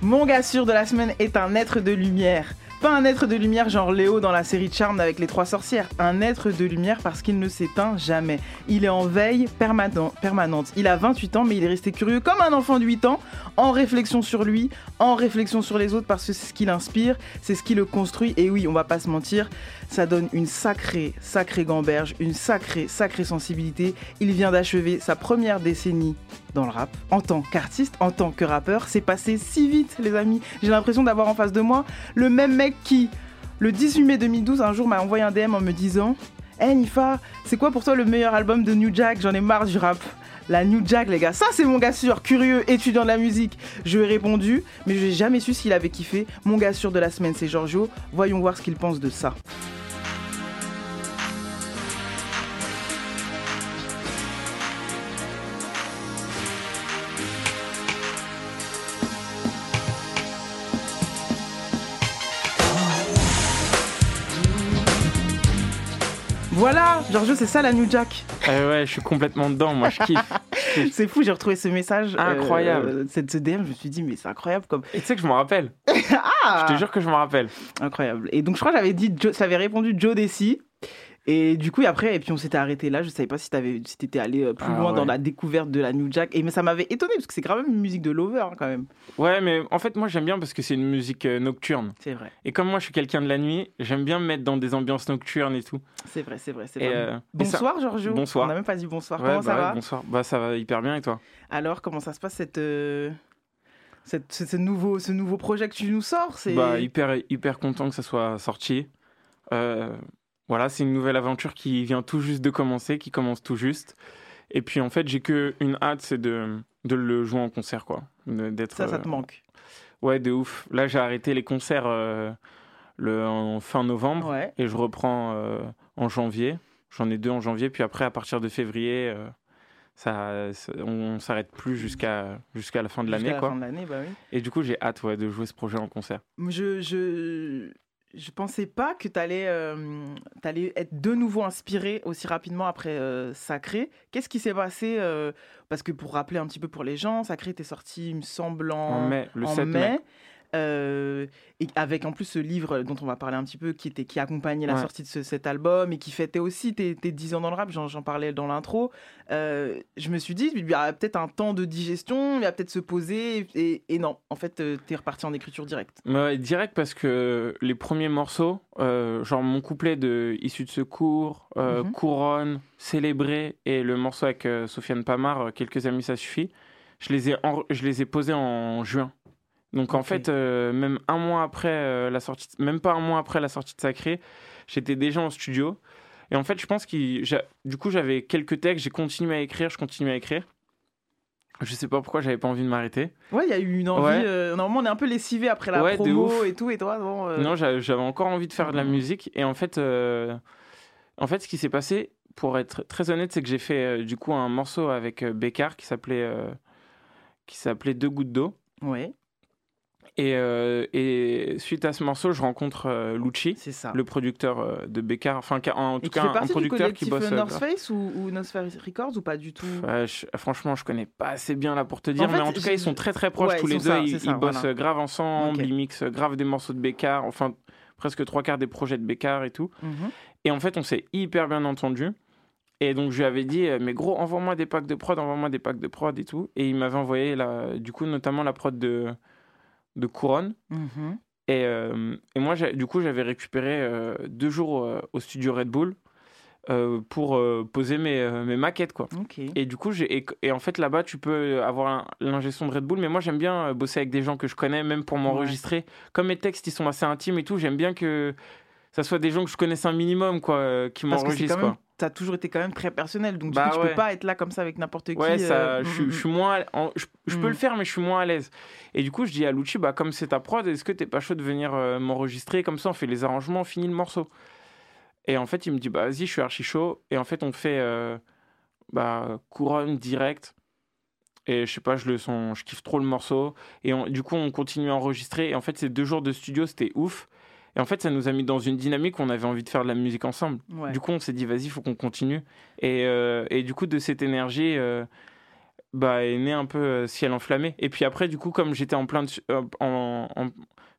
Mon gars sûr de la semaine est un être de lumière. Pas un être de lumière genre Léo dans la série Charmed avec les trois sorcières. Un être de lumière parce qu'il ne s'éteint jamais. Il est en veille permanent- permanente. Il a 28 ans mais il est resté curieux comme un enfant de 8 ans, en réflexion sur lui, en réflexion sur les autres parce que c'est ce qui l'inspire, c'est ce qui le construit. Et oui, on va pas se mentir, ça donne une sacrée, sacrée gamberge, une sacrée, sacrée sensibilité. Il vient d'achever sa première décennie dans le rap, en tant qu'artiste, en tant que rappeur. C'est passé si vite, les amis. J'ai l'impression d'avoir en face de moi le même mec qui, le 18 mai 2012, un jour m'a envoyé un DM en me disant Hey Nifa, c'est quoi pour toi le meilleur album de New Jack? J'en ai marre du rap. La New Jack, les gars, ça c'est mon gars sûr, curieux, étudiant de la musique. Je lui ai répondu, mais je n'ai jamais su s'il avait kiffé. Mon gars sûr de la semaine, c'est Giorgio. Voyons voir ce qu'il pense de ça. Voilà, Giorgio, c'est ça la New Jack.
Eh ouais, je suis complètement dedans, moi je kiffe.
c'est fou, j'ai retrouvé ce message. euh,
Incroyable.
cette ce DM, je me suis dit, mais c'est incroyable comme.
Et tu sais que je m'en rappelle.
ah
Je te jure que je m'en rappelle.
Incroyable. Et donc, je crois que j'avais dit, ça avait répondu Joe Desi. Et du coup, et après, et puis on s'était arrêté là. Je savais pas si t'avais, si t'étais allé euh, plus
Ah
loin dans la découverte de la New Jack. Et mais ça m'avait étonné parce que c'est quand même une musique de lover hein, quand même.
Ouais, mais en fait, moi j'aime bien parce que c'est une musique euh, nocturne.
C'est vrai.
Et comme moi je suis quelqu'un de la nuit, j'aime bien me mettre dans des ambiances nocturnes et tout.
C'est vrai, c'est vrai, c'est vrai.
euh, et ça-
bonsoir, Giorgio.
Bonsoir.
On n'a même pas dit bonsoir.
Ouais,
comment
bah
ça
ouais,
va?
Bonsoir. Bah ça va hyper bien et toi?
Alors, comment ça se passe cette, euh, cette, ce, ce nouveau, ce nouveau projet que tu nous sors? C'est
Bah hyper hyper content que ça soit sorti. Euh, voilà, c'est une nouvelle aventure qui vient tout juste de commencer, qui commence tout juste. Et puis en fait, j'ai que une hâte, c'est de de le jouer en concert quoi, d'être.
ça, ça te
euh,
manque.
Ouais, de ouf. Là, j'ai arrêté les concerts euh, le, en fin novembre
Ouais.
et je reprends euh, en janvier. J'en ai deux en janvier, puis après, à partir de février, ça, ça- on, s'arrête plus jusqu'à jusqu'à la fin de l'année.
la
quoi.
fin de l'année, bah oui.
Et du coup, j'ai hâte ouais, de jouer ce projet en concert.
Je, je, je pensais pas que tu allais, être de nouveau inspiré aussi rapidement après euh, Sacré. Qu'est-ce qui s'est passé euh, Parce que pour rappeler un petit peu pour les gens, Sacré était sorti, il me semble, en,
En mai, le
en
7 mai.
Euh, et avec en plus ce livre dont on va parler un petit peu, qui, était, qui accompagnait la
Ouais.
sortie de ce- cet album et qui fêtait aussi tes, tes 10 ans dans le rap, j'en parlais dans l'intro, euh, je me suis dit, il y a peut-être un temps de digestion, il va peut-être se poser, et, et non, en fait, tu t'es reparti en écriture directe.
Ouais, direct parce que les premiers morceaux, euh, genre mon couplet de Issu de secours, euh,
Mhm.
Couronne, Célébré et le morceau avec euh, Sofiane Pamar, euh, Quelques amis ça suffit, je les ai, en- je les ai posés en juin. Donc en fait, euh, même un mois après euh, la sortie, même pas un mois après la sortie de Sacré, j'étais déjà en studio. Et en fait, je pense que du coup, j'avais quelques textes, j'ai continué à écrire, je continuais à écrire. Je sais pas pourquoi j'avais pas envie de m'arrêter.
Ouais, il y a eu une envie,
Ouais.
euh, normalement on est un peu lessivé après la
Ouais,
promo et tout, et toi, non,
Non, j'a- j'avais encore envie de faire de la musique. Et en fait, en fait ce qui s'est passé, pour être très honnête, c'est que j'ai fait du coup un morceau avec Bécard qui s'appelait qui s'appelait Deux gouttes d'eau.
Ouais.
Et, euh, et suite à ce morceau, je rencontre euh, Lucci, le producteur euh, de Bécard, enfin en tout cas un
partie du
producteur qui bosse.
euh,
euh,
North. Face ou, ou North Face Records ou pas du tout?
Ouais, je- franchement, je connais pas assez bien là pour te dire,
En fait,
mais en tout cas, ils sont très très proches
Ouais,
tous les deux.
ça,
ils
c'est ça,
ils bossent
voilà.
euh, grave ensemble, ils mixent euh, grave des morceaux de Bécard, enfin presque trois quarts des projets de Bécard et tout.
Mhm.
Et en fait, on s'est hyper bien entendu. Et donc, je lui avais dit, euh, mais gros, envoie-moi des packs de prod, envoie-moi des packs de prod et tout. Et il m'avait envoyé, la, du coup, notamment la prod de, de Couronne.
Mhm.
Et, euh, et moi, du coup, j'avais récupéré euh, deux jours euh, au studio Red Bull pour poser mes, mes maquettes, quoi. Et du coup, et, et en fait, là-bas, tu peux avoir son de Red Bull, mais moi, j'aime bien bosser avec des gens que je connais, même pour m'enregistrer. Comme mes textes, ils sont assez intimes et tout, j'aime bien que ça soit des gens que je connaisse un minimum, quoi, qui m'enregistrent,
même, t'as toujours été quand même très personnel, donc du
Bah
tu
ouais.
peux pas être là comme ça avec n'importe qui.
Ouais, ça,
euh,
je,
mm,
suis-
mm,
je suis moins. en- je je peux
Mm.
le faire, mais je suis moins à l'aise. Et du coup, je dis à Lucci, bah, comme c'est ta prod, est-ce que t'es pas chaud de venir euh, m'enregistrer? Comme ça, on fait les arrangements, on finit le morceau. Et en fait, il me dit, bah, vas-y, je suis archi chaud. Et en fait, on fait euh, bah, couronne direct. Et je sais pas, je le sens, je kiffe trop le morceau. Et on- du coup, on continue à enregistrer. Et en fait, ces deux jours de studio, c'était ouf. Et en fait, ça nous a mis dans une dynamique où on avait envie de faire de la musique ensemble.
Ouais.
Du coup, on s'est dit, vas-y, il faut qu'on continue. Et, euh, et du coup, de cette énergie, euh, bah, est né un peu euh, ciel enflammé. Et puis après, du coup, comme j'étais en plein euh, en, en-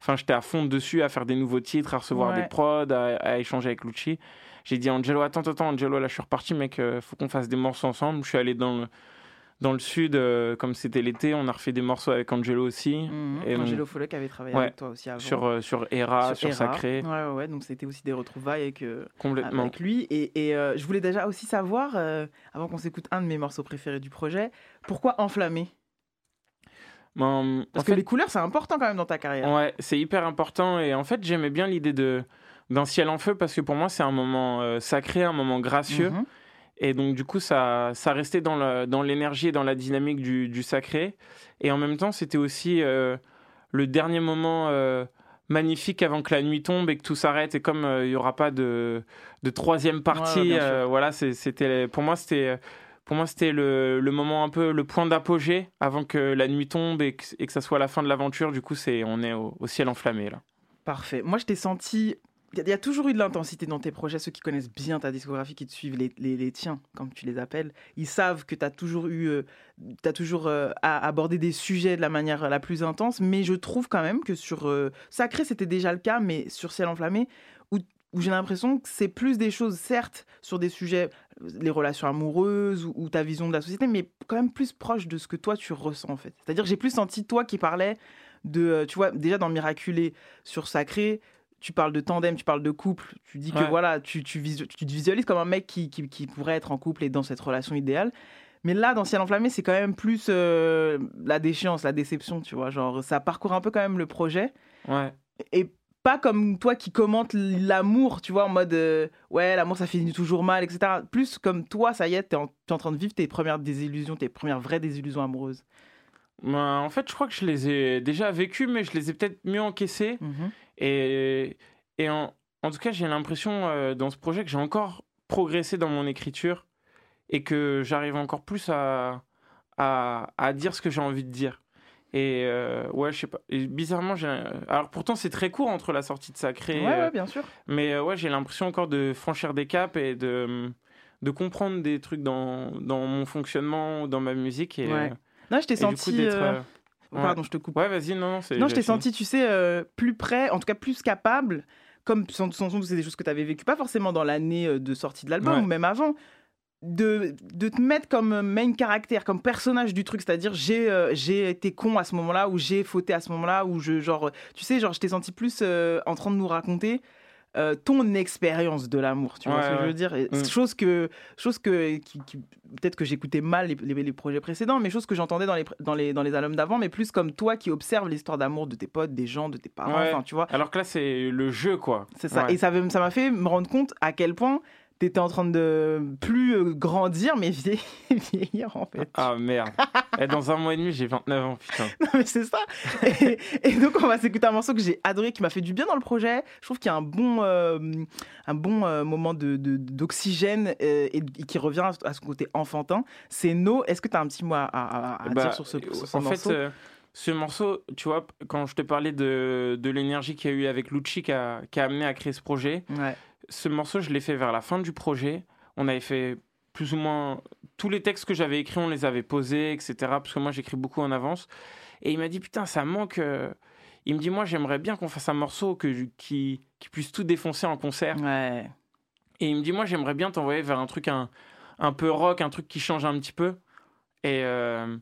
enfin, j'étais à fond dessus à faire des nouveaux titres, à recevoir
Ouais.
des prods, à, à échanger avec Lucci. J'ai dit, Angelo, attends, attends, Angelo, là, je suis reparti, mec, faut qu'on fasse des morceaux ensemble. Je suis allé dans le, dans le sud, euh, comme c'était l'été, on a refait des morceaux avec Angelo aussi.
Mhm.
Et
Angelo Follet qui avait travaillé
Ouais.
avec toi aussi avant.
Sur, euh, sur Hera, sur,
Hera.
Sacré.
Ouais, ouais, ouais, donc c'était aussi des retrouvailles avec, euh,
Complètement.
avec lui. Et, et, je voulais déjà aussi savoir, avant qu'on s'écoute un de mes morceaux préférés du projet, pourquoi Enflammé?
Ben,
Parce
en
que
fait-
les couleurs, c'est important quand même dans ta carrière.
Ouais, c'est hyper important. Et en fait, j'aimais bien l'idée de d'un ciel en feu parce que pour moi, c'est un moment sacré, un moment gracieux.
Mhm.
Et donc, du coup, ça, ça restait dans le- dans l'énergie et dans la dynamique du, du sacré. Et en même temps, c'était aussi euh, le dernier moment euh, magnifique avant que la nuit tombe et que tout s'arrête. Et comme euh, il n'y aura pas de, de troisième partie,
Ouais,
voilà, c'était pour moi, c'était. Pour moi, c'était le, le moment un peu, le point d'apogée avant que la nuit tombe et que, et que ça soit la fin de l'aventure. Du coup, c'est, on est au, au ciel enflammé là.
Parfait. Moi, je t'ai senti. Il y a- toujours eu de l'intensité dans tes projets. Ceux qui connaissent bien ta discographie, qui te suivent, les, tiens, comme tu les appelles, ils savent que tu as toujours eu. euh, toujours euh, des sujets de la manière la plus intense. Mais je trouve quand même que sur euh, Sacré, c'était déjà le cas, mais sur Ciel enflammé, où, j'ai l'impression que c'est plus des choses, certes, sur des sujets, les relations amoureuses ou, ou ta vision de la société, mais quand même plus proche de ce que toi tu ressens en fait. C'est-à-dire, j'ai plus senti toi qui parlais de, tu vois, déjà dans Miraculé sur Sacré, tu parles de tandem, tu parles de couple, tu dis que
Ouais.
voilà, tu, tu, visu- tu te visualises comme un mec qui, qui, qui pourrait être en couple et dans cette relation idéale. Mais là, dans Ciel enflammé, c'est quand même plus euh, la déchéance, la déception, tu vois. Genre, ça parcourt un peu quand même le projet.
Ouais.
Et pas comme toi qui commente l'amour, tu vois, en mode euh, ouais, l'amour ça finit toujours mal, etc. Plus comme toi, ça y est, t'es en, t'es en train de vivre tes premières désillusions, tes premières vraies désillusions amoureuses.
Ben, en fait, je crois que je les ai déjà vécues, mais je les ai peut-être mieux encaissées.
Mhm.
Et, et en, en tout cas, j'ai l'impression euh, dans ce projet que j'ai encore progressé dans mon écriture et que j'arrive encore plus à, à, à dire ce que j'ai envie de dire. Et euh, ouais, je sais pas. Et bizarrement, j'ai. Alors pourtant, c'est très court entre la sortie de Sacré.
Ouais,
euh,
ouais, bien sûr.
Mais euh, ouais, j'ai l'impression encore de franchir des caps et de, de comprendre des trucs dans, dans mon fonctionnement dans ma musique. Et,
Ouais.
euh,
Non, je t'ai
coup,
senti. euh,
Ouais.
Pardon, je te coupe.
Ouais, vas-y, non, non, c'est.
Non, je t'ai senti, tu sais, euh, plus près, en tout cas plus capable, comme sans sans doute c'est des choses que tu avais vécues, pas forcément dans l'année euh, de sortie de l'album
Ouais.
ou même avant, de, de te mettre comme euh, main caractère, comme personnage du truc, c'est-à-dire j'ai euh, j'ai été con à ce moment-là ou j'ai fauté à ce moment-là ou je genre, tu sais, genre je t'ai senti plus euh, en train de nous raconter. Euh, ton expérience de l'amour, tu vois
Ouais,
ce que je veux dire Et
Mm.
Chose que, chose que qui- qui- peut-être que j'écoutais mal les, les- les projets précédents, mais chose que j'entendais dans les, dans, les, dans les albums d'avant, mais plus comme toi qui observes l'histoire d'amour de tes potes, des gens, de tes parents,
Ouais.
enfin, tu vois.
Alors que là, c'est le jeu, quoi.
C'est ça. Et ça veut- ça m'a fait me rendre compte à quel point t'étais en train de plus euh, grandir, mais vieillir, vieillir en fait.
Ah merde. Et dans un mois et demi, j'ai 29 ans, putain.
Non, mais c'est ça. Et, et donc, on va s'écouter un morceau que j'ai adoré, qui m'a fait du bien dans le projet. Je trouve qu'il y a un bon, euh, un bon euh, moment de- de- d'oxygène euh, et, et qui revient à, ce côté enfantin. C'est No. Est-ce que tu as un petit mot à, à- à
Bah,
dire sur ce, sur ce
en
morceau?
fait, ce morceau, tu vois, quand je te parlais de, de l'énergie qu'il y a eu avec Lucci qui a, qui a amené à créer ce projet,
Ouais.
Ce morceau, je l'ai fait vers la fin du projet. On avait fait plus ou moins tous les textes que j'avais écrits, on les avait posés, etc. Parce que moi, j'écris beaucoup en avance. Et il m'a dit, putain, ça manque. euh. Il me dit, moi, j'aimerais bien qu'on fasse un morceau que, qui, qui puisse tout défoncer en concert.
Ouais.
Et il me dit, moi, j'aimerais bien t'envoyer vers un truc un, un peu rock, un truc qui change un petit peu. Et, euh,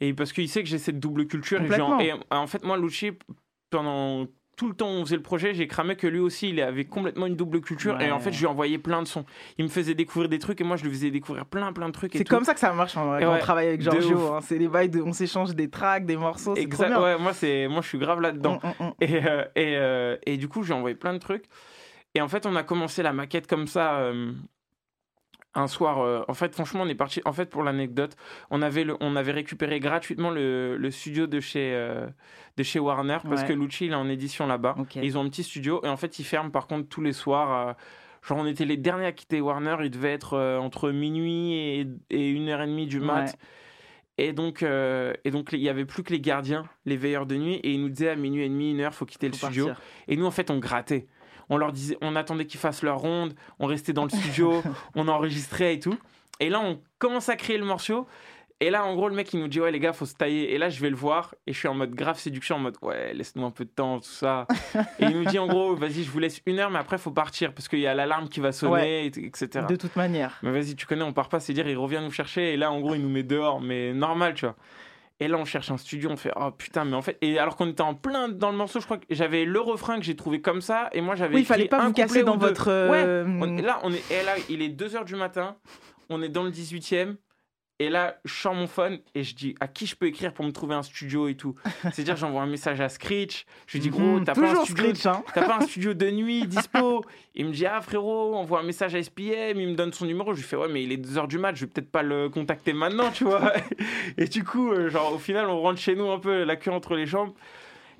et parce qu'il sait que j'ai cette double culture. Et,
Complètement.
genre- et en fait, moi, Lucci, pendant tout le temps où on faisait le projet, j'ai cramé que lui aussi, il avait complètement une double culture. Et en fait, je lui envoyais plein de sons. Il me faisait découvrir des trucs et moi, je lui faisais découvrir plein, plein de trucs.
C'est comme ça que ça marche en vrai,
ouais,
on travaille avec Giorgio. hein. C'est les bails de, on s'échange des tracks, des morceaux. Trop
Exact.
bien.
Ouais, moi, c'est, moi, je suis grave là-dedans.
Mm, mm, mm.
Et, euh, et, euh, et du coup, j'ai envoyé plein de trucs. Et en fait, on a commencé la maquette comme ça. euh, un soir, euh, en fait, franchement, on est parti. En fait, pour l'anecdote, on avait, le, on avait récupéré gratuitement le, le studio de chez, euh, de chez Warner parce
Ouais.
que Lucci, il est en édition là-bas. Ils ont un petit studio et en fait, ils ferment par contre tous les soirs. euh, genre, on était les derniers à quitter Warner. Il devait être entre minuit et, une heure et demie du mat.
Ouais.
Et donc, euh, et donc, il y avait plus que les gardiens, les veilleurs de nuit, et ils nous disaient à minuit et demi, une heure, faut quitter le studio.
partir.
Et nous, en fait, on grattait. On leur disait, on attendait qu'ils fassent leur ronde, on restait dans le studio, on enregistrait et tout. Et là, on commence à créer le morceau. Et là, en gros, le mec, il nous dit, ouais, les gars, faut se tailler. Et là, je vais le voir. Et je suis en mode grave séduction, en mode, ouais, laisse-nous un peu de temps, tout ça. et il nous dit, en gros, vas-y, je vous laisse une heure, mais après, faut partir parce qu'il y a l'alarme qui va sonner,
Ouais.
etc.
De toute manière.
Mais vas-y, tu connais, on part pas, c'est dire, il revient nous chercher, et là, en gros, il nous met dehors, mais normal, tu vois. Et là, on cherche un studio, on fait, oh putain, mais en fait, et alors qu'on était en plein dans le morceau, je crois que j'avais le refrain que j'ai trouvé comme ça, et moi, j'avais.
Oui, il fallait pas
un
vous casser dans votre, euh,
Ouais, on- et là, on est, et là, il est 2h du matin, on est dans le 18ème, et là, je sors mon phone et je dis à qui je peux écrire pour me trouver un studio et tout. C'est-à-dire, j'envoie un message à Screech. Je lui dis, gros,
Mhm,
t'as pas, un
toujours
studio-
Screech, hein.
t'as pas un studio de nuit dispo Il me dit, ah frérot, envoie un message à SPM. Il me donne son numéro. Je lui fais, ouais, mais il est 2h du mat, je vais peut-être pas le contacter maintenant, tu vois. Et du coup, euh, genre, au final, on rentre chez nous un peu la queue entre les jambes.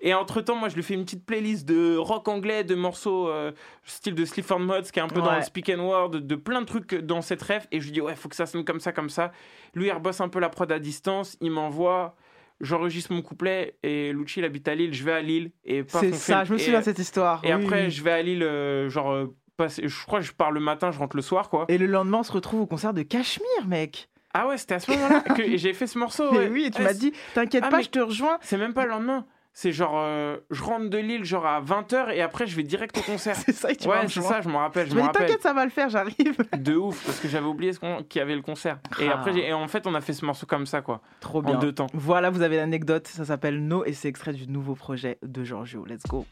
Et entre temps, moi, je lui fais une petite playlist de rock anglais, de morceaux euh, style de Sleaford Mods, qui est un peu dans le speak and word, de, plein de trucs dans cette rêve. Et je lui dis, ouais, faut que ça sonne comme ça, comme ça. Lui, il rebosse un peu la prod à distance. Il m'envoie. J'enregistre mon couplet et Lucci, il habite à Lille. Je vais à Lille. et
C'est
fait
ça, je me souviens de cette histoire.
Et
Oui,
après,
oui.
je vais à Lille, euh, genre, euh, je crois que je pars le matin, je rentre le soir, quoi.
Et le lendemain, on se retrouve au concert de Cachemire, mec.
Ah ouais, c'était à ce moment-là que j'ai fait ce morceau.
Mais
ouais.
oui, et tu
Ouais,
m'as dit, t'inquiète
Ah,
pas, je te rejoins.
C'est même pas le lendemain. C'est genre, euh, je rentre de Lille genre à 20h et après je vais direct au concert.
c'est ça, tu
Ouais, c'est ça, je me rappelle. Je me rappelle.
t'inquiète, ça va le faire, j'arrive.
De ouf, parce que j'avais oublié ce qu'on- qu'il y avait le concert. Et
Ah.
après, j'ai- et en fait, on a fait ce morceau comme ça, quoi.
Trop
En
bien.
deux temps.
Voilà, vous avez l'anecdote. Ça s'appelle No et c'est extrait du nouveau projet de Giorgio. Let's go.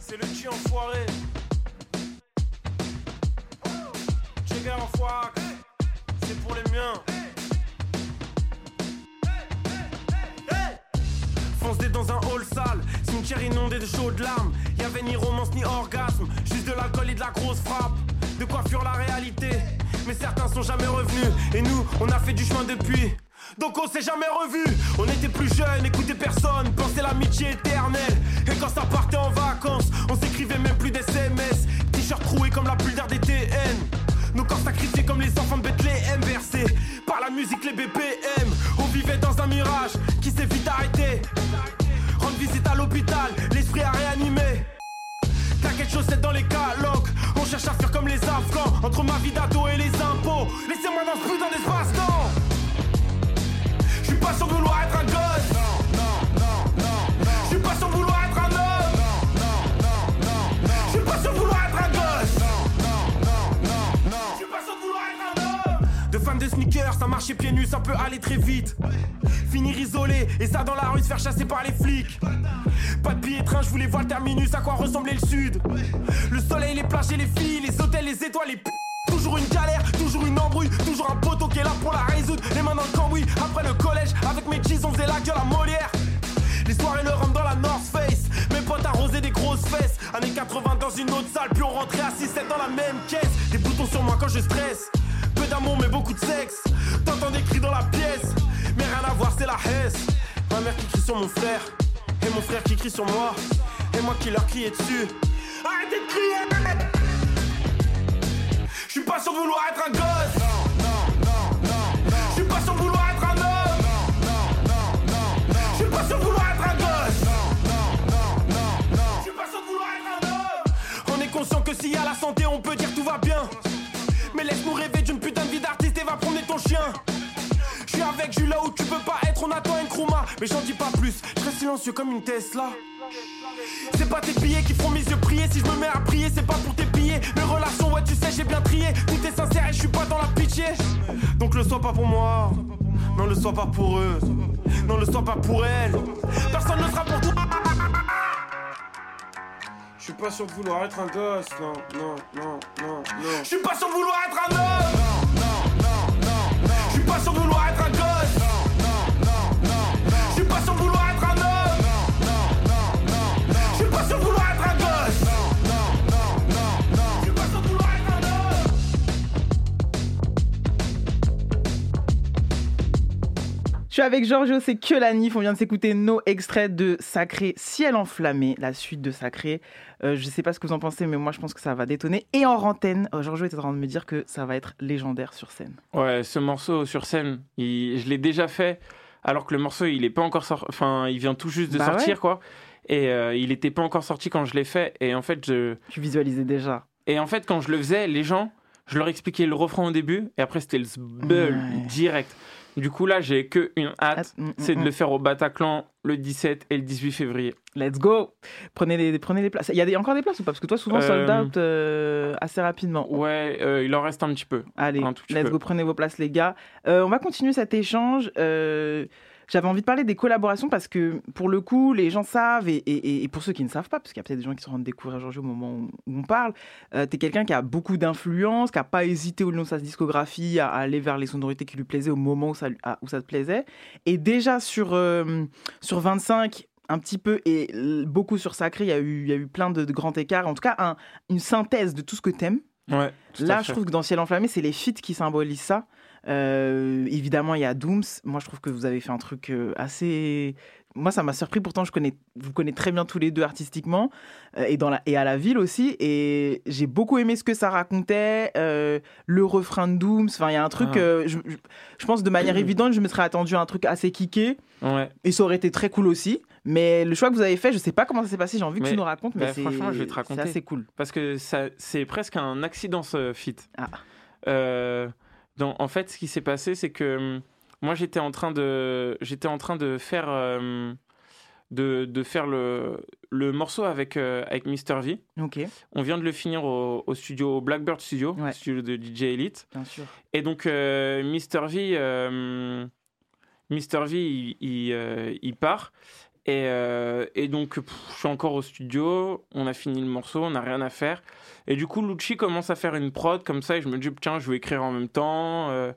C'est le G enfoiré. Enfoiré. C'est pour les miens. Dans un hall sale, cimetière inondé de chaudes larmes. Y'avait ni romance ni orgasme, juste de l'alcool et de la grosse frappe. De quoi fuir la réalité, mais certains sont jamais revenus. Et nous, on a fait du chemin depuis. Donc on s'est jamais revu. On était plus jeunes, écoutait personne, pensait l'amitié éternelle. Et quand ça partait en vacances, on s'écrivait même plus d'SMS. T-shirt troué comme la pull d'air des TN. Nos corps sacrifiés comme les enfants de Bethléem, versés par la musique, les BPM. On vivait dans un l'esprit a réanimé. T'as quelque chose, c'est dans les calocs. On cherche à faire comme les Afghans. Entre ma vie d'ado et les impôts. Laissez-moi dans ce putain d'espace-temps. Je suis pas pas sûr de vouloir être un gosse. Ça marcher pieds nus, ça peut aller très vite. Finir isolé, et ça dans la rue, se faire chasser par les flics. Pas de billet train, je voulais voir le terminus, à quoi ressemblait le sud. Le soleil, les plages et les filles, les hôtels, les étoiles, les p. Toujours une galère, toujours une embrouille, toujours un poteau qui est là pour la résoudre. Les mains dans le cambouis, après le collège, avec mes jeans, on faisait la gueule à Molière. Les soirées le rhum dans la North Face, mes potes arrosaient des grosses fesses. Années 80 dans une autre salle, puis on rentrait à 6-7 dans la même caisse. Des boutons sur moi quand je stresse, d'amour mais beaucoup de sexe. T'entends des cris dans la pièce, mais rien à voir, c'est la hesse. Ma mère qui crie sur mon frère, et mon frère qui crie sur moi, et moi qui leur criais dessus. Arrêtez de crier! Je suis pas sûr vouloir être un gosse. Non, non, non, non, non. Je suis pas sûr vouloir être un homme. Non, non, non, non, non. Je suis pas sûr vouloir être un gosse. Non, non, non, non, non. Je pas sûr vouloir être un homme. On est conscient que s'il y a la santé, on peut dire tout va bien. Mais laisse-nous rêver promener ton chien. Je suis avec Jules là où tu peux pas être, on attend une chroma. Mais j'en dis pas plus, je reste silencieux comme une Tesla. C'est pas tes billets qui font mes yeux prier. Si je me mets à prier, c'est pas pour tes billets. Mes relations, ouais, tu sais, j'ai bien trié. Tout est sincère et je suis pas dans la pitié. Donc le sois pas pour moi. Non, le sois pas pour eux. Non, le sois pas pour elle. Personne ne sera pour toi. Je suis pas sûr de vouloir être un gosse. Non, non, non, non, non. Je suis pas sûr de vouloir être un homme. Pas de vouloir être un gosse. Non, non, non, non, non. Je suis pas de vouloir être un homme. Non, non, non, non, non. Je suis pas de vouloir être un gosse. Non, non, non, non, non. Je suis pas de vouloir être un homme.
Je suis avec Giorgio, c'est que la NIF. On vient de s'écouter nos extraits de Sacré Ciel enflammé, la suite de Sacré. Euh, je sais pas ce que vous en pensez, mais moi je pense que ça va détonner. Et en rantaine, euh, Giorgio est en train de me dire que ça va être légendaire sur scène.
Ouais, ce morceau sur scène, il- je l'ai déjà fait, alors que le morceau, il est pas encore sorti. Enfin, il vient tout juste de
Bah
sortir,
ouais.
quoi. Et euh, il était pas encore sorti quand je l'ai fait. Et en fait, je.
Tu visualisais déjà.
Et en fait, quand je le faisais, les gens, je leur expliquais le refrain au début, et après, c'était le zbeul direct. Du coup, là, j'ai que une hâte, c'est de
mm,
le faire au Bataclan le 17 et le 18 février.
Let's go Prenez les, prenez les places. Il y a des- encore des places ou pas? Parce que toi, souvent, sold
Euh,
out euh, assez rapidement.
Ouais, euh, il en reste un petit peu.
Allez,
petit
let's
peu.
go, prenez vos places, les gars. Euh, on va continuer cet échange. J'avais envie de parler des collaborations parce que, pour le coup, les gens savent, et, et- et pour ceux qui ne savent pas, parce qu'il y a peut-être des gens qui se rendent découvrir Giorgio au moment où, on parle, euh, tu es quelqu'un qui a beaucoup d'influence, qui n'a pas hésité au long de sa discographie à, aller vers les sonorités qui lui plaisaient au moment où ça, à- où ça te plaisait. Et déjà sur, euh, sur 25, un petit peu, et beaucoup sur Sacré, il y a eu, il y a eu plein de, de grands écarts. En tout cas, un- une synthèse de tout ce que t'aimes.
Ouais,
Là, je trouve que dans Ciel enflammé, c'est les feats qui symbolisent ça. Euh, évidemment, il y a Dooms. Moi, je trouve que vous avez fait un truc euh, assez. Moi, ça m'a surpris. Pourtant, je connais, vous connaissez très bien tous les deux artistiquement euh, et, dans la, et à la ville aussi. Et j'ai beaucoup aimé ce que ça racontait. euh, le refrain de Dooms. Enfin, il y a un truc.
Ah.
je, je- je pense de manière évidente, je me serais attendu à un truc assez kické.
Ouais.
Et ça aurait été très cool aussi. Mais le choix que vous avez fait, je sais pas comment ça s'est passé. J'ai envie que tu nous racontes. Mais
bah,
c'est-
franchement, je vais te
c'est
raconter.
assez cool.
Parce que ça, c'est presque un accident ce feat.
Ah.
Euh, donc, en fait, ce qui s'est passé, c'est que hum, moi, j'étais en train de, j'étais en train de faire, euh, de, de faire le, le morceau avec euh, avec Mr V.
Ok.
On vient de le finir au, au studio Blackbird Studio, studio de DJ Elite.
Bien sûr.
Et donc, euh, Mr. V, euh, Mr. V, il, il, euh, il part. Et, euh, et donc, pff, je suis encore au studio. On a fini le morceau, on n'a rien à faire. Et du coup, Lucci commence à faire une prod comme ça. Et je me dis, tiens, je vais écrire en même temps. Euh,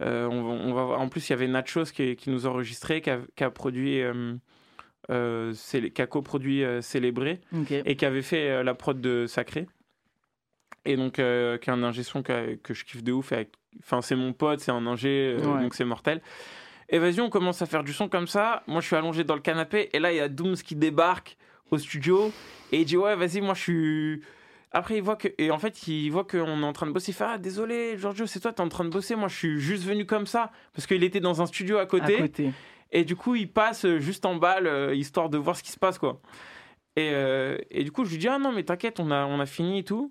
euh, on, va, on va voir. En plus, il y avait Nachos qui, qui nous enregistrait, qui a, qui a produit. qui a coproduit Célébré et qui avait fait la prod de Sacré. Et donc, qui est un ingé son que, que je kiffe de ouf. Enfin, c'est mon pote, c'est un ingé,
Ouais.
donc c'est mortel. Et vas-y, on commence à faire du son comme ça. Moi, je suis allongé dans le canapé. Et là, il y a Dooms qui débarque au studio. Et il dit Ouais, vas-y, moi, je suis. Après, il voit que. Et en fait, il voit qu'on est en train de bosser. Il fait Ah, désolé, Giorgio, c'est toi, t'es en train de bosser. Moi, je suis juste venu comme ça. Parce qu'il était dans un studio à côté.
À côté.
Et du coup, il passe juste en balle, euh, histoire de voir ce qui se passe, quoi. Et, euh, et du coup, je lui dis, ah non, mais t'inquiète, on a, on a fini et tout.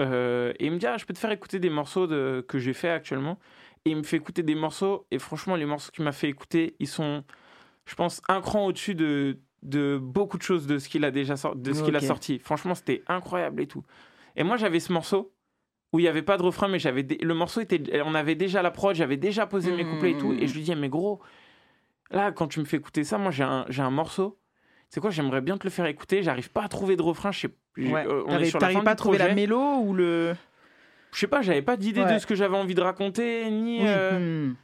Euh, et il me dit, ah, je peux te faire écouter des morceaux de, que j'ai fait actuellement. Et il me fait écouter des morceaux. Et franchement, les morceaux qu'il m'a fait écouter, ils sont, je pense, un cran au-dessus de, de beaucoup de choses de ce qu'il a déjà sor- de ce qu'il a
Ok.
sorti. Franchement, c'était incroyable et tout. Et moi, j'avais ce morceau où il n'y avait pas de refrain, mais j'avais dé- le morceau était, on avait déjà la prod, j'avais déjà posé mes couplets et tout. Et je lui dis, mais gros, là, quand tu me fais écouter ça, moi, j'ai un, j'ai un morceau. C'est quoi, j'aimerais bien te le faire écouter. J'arrive pas à trouver de refrain. Je sais,
Ouais.
euh, on est
T'arrives
sur la
t'arrives
fin
pas à trouver la mélo ou le.
Je sais pas, j'avais pas d'idée
Ouais.
de ce que j'avais envie de raconter, ni,
Oui,
euh,
hmm.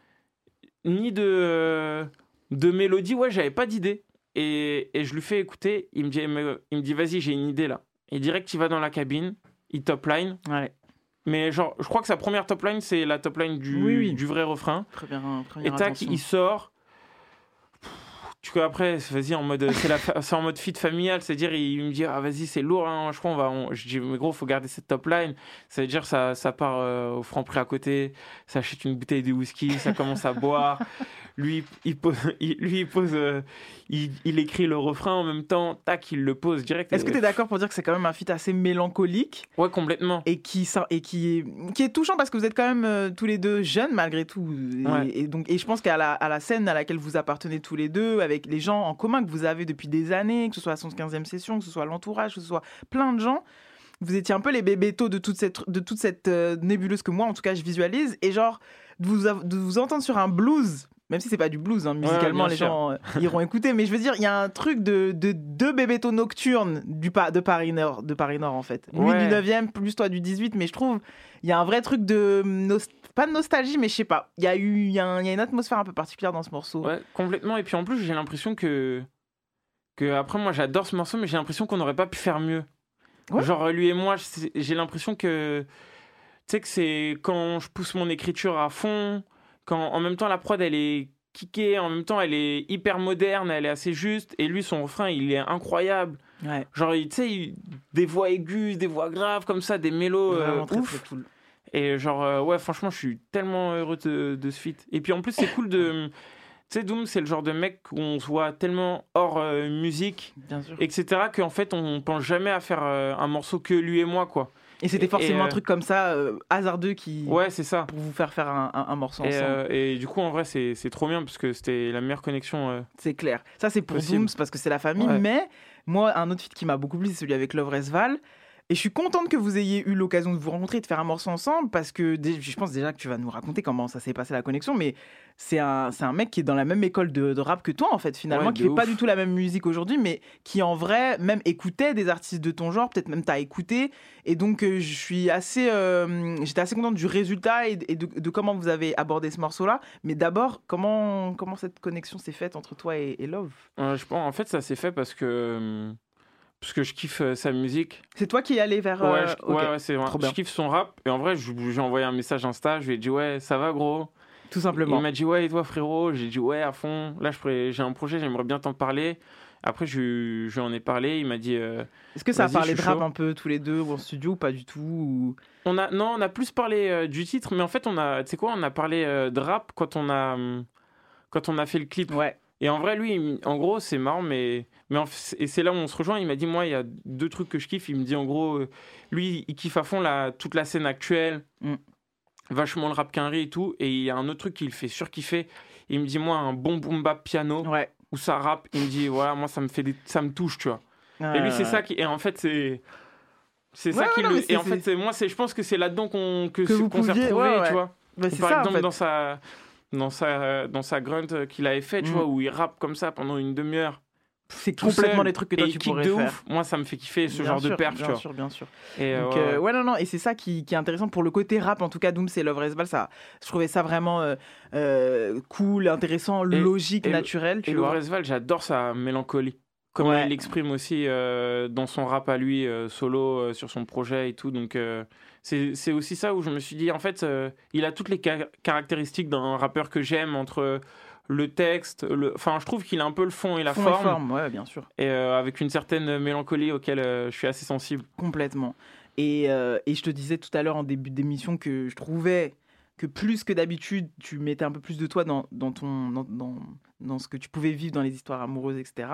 ni de, euh, de mélodie. Ouais, j'avais pas d'idée. Et, et je lui fais écouter. Il me dit, me- il me dit vas-y, j'ai une idée là. Et direct, il va dans la cabine, il top line. Mais genre, je crois que sa première top line, c'est la top line du,
Oui, oui.
du vrai refrain.
Première, première
Et tac, il sort. Tu vois, après, vas-y, en mode, c'est en mode fit familial, c'est-à-dire, il me dit, ah, vas-y, c'est lourd, hein, je crois, on va, on- je dis, mais gros, faut garder cette top line. Ça veut dire, ça, ça part euh, au franc prix à côté, ça achète une bouteille de whisky, ça commence à boire. Lui, il pose, il- lui, il pose, euh, il, il écrit le refrain en même temps, tac, il le pose direct.
Est-ce que tu es d'accord pour dire que c'est quand même un feat assez mélancolique
Ouais, complètement.
Et qui, et qui, est, qui est touchant parce que vous êtes quand même euh, tous les deux jeunes malgré tout. Et donc, et je pense qu'à la, à la scène à laquelle vous appartenez tous les deux, avec les gens en commun que vous avez depuis des années, que ce soit la 115e session, que ce soit l'entourage, que ce soit plein de gens, vous étiez un peu les bébétos de toute cette, de toute cette euh, nébuleuse que moi, en tout cas, je visualise. Et genre, de vous, de vous entendre sur un blues. Même si c'est pas du blues, hein, musicalement, les
sûr.
gens euh, iront écouter. Mais je veux dire, il y a un truc de, de deux bébétos nocturnes du, de, Paris Nord, de Paris Nord, en fait. Lui
Ouais.
du 9e, plus toi du 18. Mais je trouve, il y a un vrai truc de. nos- Pas de nostalgie, mais je sais pas. Il y, a eu, y, a un- il y a une atmosphère un peu particulière dans ce morceau.
Ouais, complètement. Et puis en plus, j'ai l'impression que. que après, moi, j'adore ce morceau, mais j'ai l'impression qu'on n'aurait pas pu faire mieux. Genre, lui et moi, j'ai l'impression que. Tu sais, que c'est quand je pousse mon écriture à fond, quand en même temps la prod, elle est kickée, en même temps, elle est hyper moderne, elle est assez juste, et lui, son refrain, il est incroyable.
Ouais.
Genre, tu sais, des voix aiguës, des voix graves, comme ça, des mélos. euh,
très,
ouf.
très cool.
Et genre, euh, ouais, franchement, je suis tellement heureux de, de ce feat. Et puis en plus, c'est cool de. Tu sais, Doom, c'est le genre de mec où on se voit tellement hors euh, musique,
Bien sûr.
etc., qu'en fait, on pense jamais à faire euh, un morceau que lui et moi, quoi.
Et c'était forcément
euh,
un truc comme ça, euh, hasardeux, qui.
Ouais, c'est ça.
Pour vous faire faire un, un- un morceau
Et,
ensemble.
euh, et du coup, en vrai, c'est trop bien parce que c'était la meilleure connexion.
C'est clair. Ça, c'est pour
Possible.
Dooms parce que c'est la famille.
Ouais.
Mais moi, un autre feat qui m'a beaucoup plu, c'est celui avec Love Resval. Et je suis contente que vous ayez eu l'occasion de vous rencontrer et de faire un morceau ensemble parce que je pense déjà que tu vas nous raconter comment ça s'est passé la connexion. Mais c'est un, un mec qui est dans la même école de, de rap que toi, en fait, finalement,
Ouais,
qui fait pas du tout la même musique aujourd'hui, mais qui en vrai, même écoutait des artistes de ton genre, peut-être même t'as écouté. Et donc, euh, je suis assez. euh, J'étais assez contente du résultat et, de, et de- de comment vous avez abordé ce morceau-là. Mais d'abord, comment, comment cette connexion s'est faite entre toi et, et Love?
Euh, je pense, en fait, ça s'est fait parce que. Parce que je kiffe euh, sa musique.
C'est toi qui es allé vers.
Ouais,
euh,
je, ouais, ouais, c'est vrai. Je kiffe son rap. Et en vrai, je, je lui ai envoyé un message Insta. Je lui ai dit, ouais, ça va, gros?
Tout simplement.
Il m'a dit, ouais, et toi, frérot? J'ai dit, ouais, à fond. Là, j'ai un projet, j'aimerais bien t'en parler. Après, je, lui- je lui en ai parlé. Il m'a dit. euh,
Est-ce que ça a parlé de rap
chaud.
un peu tous les deux ou en studio ou pas du tout ou-
On a, non, on a plus parlé du titre, mais en fait, on a, tu sais quoi, on a parlé de rap quand on a, hum, quand on a fait le clip.
Ouais.
Et en vrai, lui, en gros, c'est marrant, mais, mais en et c'est là où on se rejoint. Il m'a dit, moi, il y a deux trucs que je kiffe. Il me dit, en gros, euh, lui, il kiffe à fond la, toute la scène actuelle,
Mm.
vachement le rap quinri et tout. Et il y a un autre truc qu'il fait surkiffer. Il me dit, moi, un bon boom bap piano où ça rappe. Il me dit, voilà, moi, ça me fait, des- ça me touche, tu vois. et lui, c'est
Ouais.
ça qui, et en fait, c'est c'est
Ouais,
ça qui
ouais, non,
le. Et en fait, moi, c'est, je pense que c'est là-dedans qu'on que,
Que vous
s'est
pouviez- ouais, ouais.
tu vois.
Bah,
Ou par
ça, en
exemple,
fait.
dans sa dans sa dans sa grunt qu'il avait fait, tu
Mm.
vois, où il rappe comme ça pendant une demi-heure.
C'est complètement les trucs que toi
et
tu pourrais
de
faire.
ouf. Moi, ça me fait kiffer ce
Bien
genre de perf, tu
bien
vois.
sûr, bien sûr.
Et,
Donc,
euh,
euh,
ouais.
non, non, et c'est ça qui, qui est intéressant pour le côté rap. En tout cas, Doom, c'est Love Resbal. Ça, je trouvais ça vraiment euh, euh, cool, intéressant,
Et-
logique,
et
naturel. Tu
et
vois.
Lowresval, j'adore sa mélancolie. Comment
Ouais.
il l'exprime aussi euh, dans son rap à lui, euh, solo, euh, sur son projet et tout. Donc, c'est aussi ça où je me suis dit, en fait, il a toutes les ca- caractéristiques d'un rappeur que j'aime entre le texte, le... enfin, je trouve qu'il a un peu le fond et la
Fond et
forme.
forme, ouais, bien sûr.
Et avec une certaine mélancolie auquel je suis assez sensible.
Complètement. Et, et je te disais tout à l'heure en début d'émission que je trouvais que plus que d'habitude, tu mettais un peu plus de toi dans, dans ton, dans, dans, dans ce que tu pouvais vivre dans les histoires amoureuses, etc.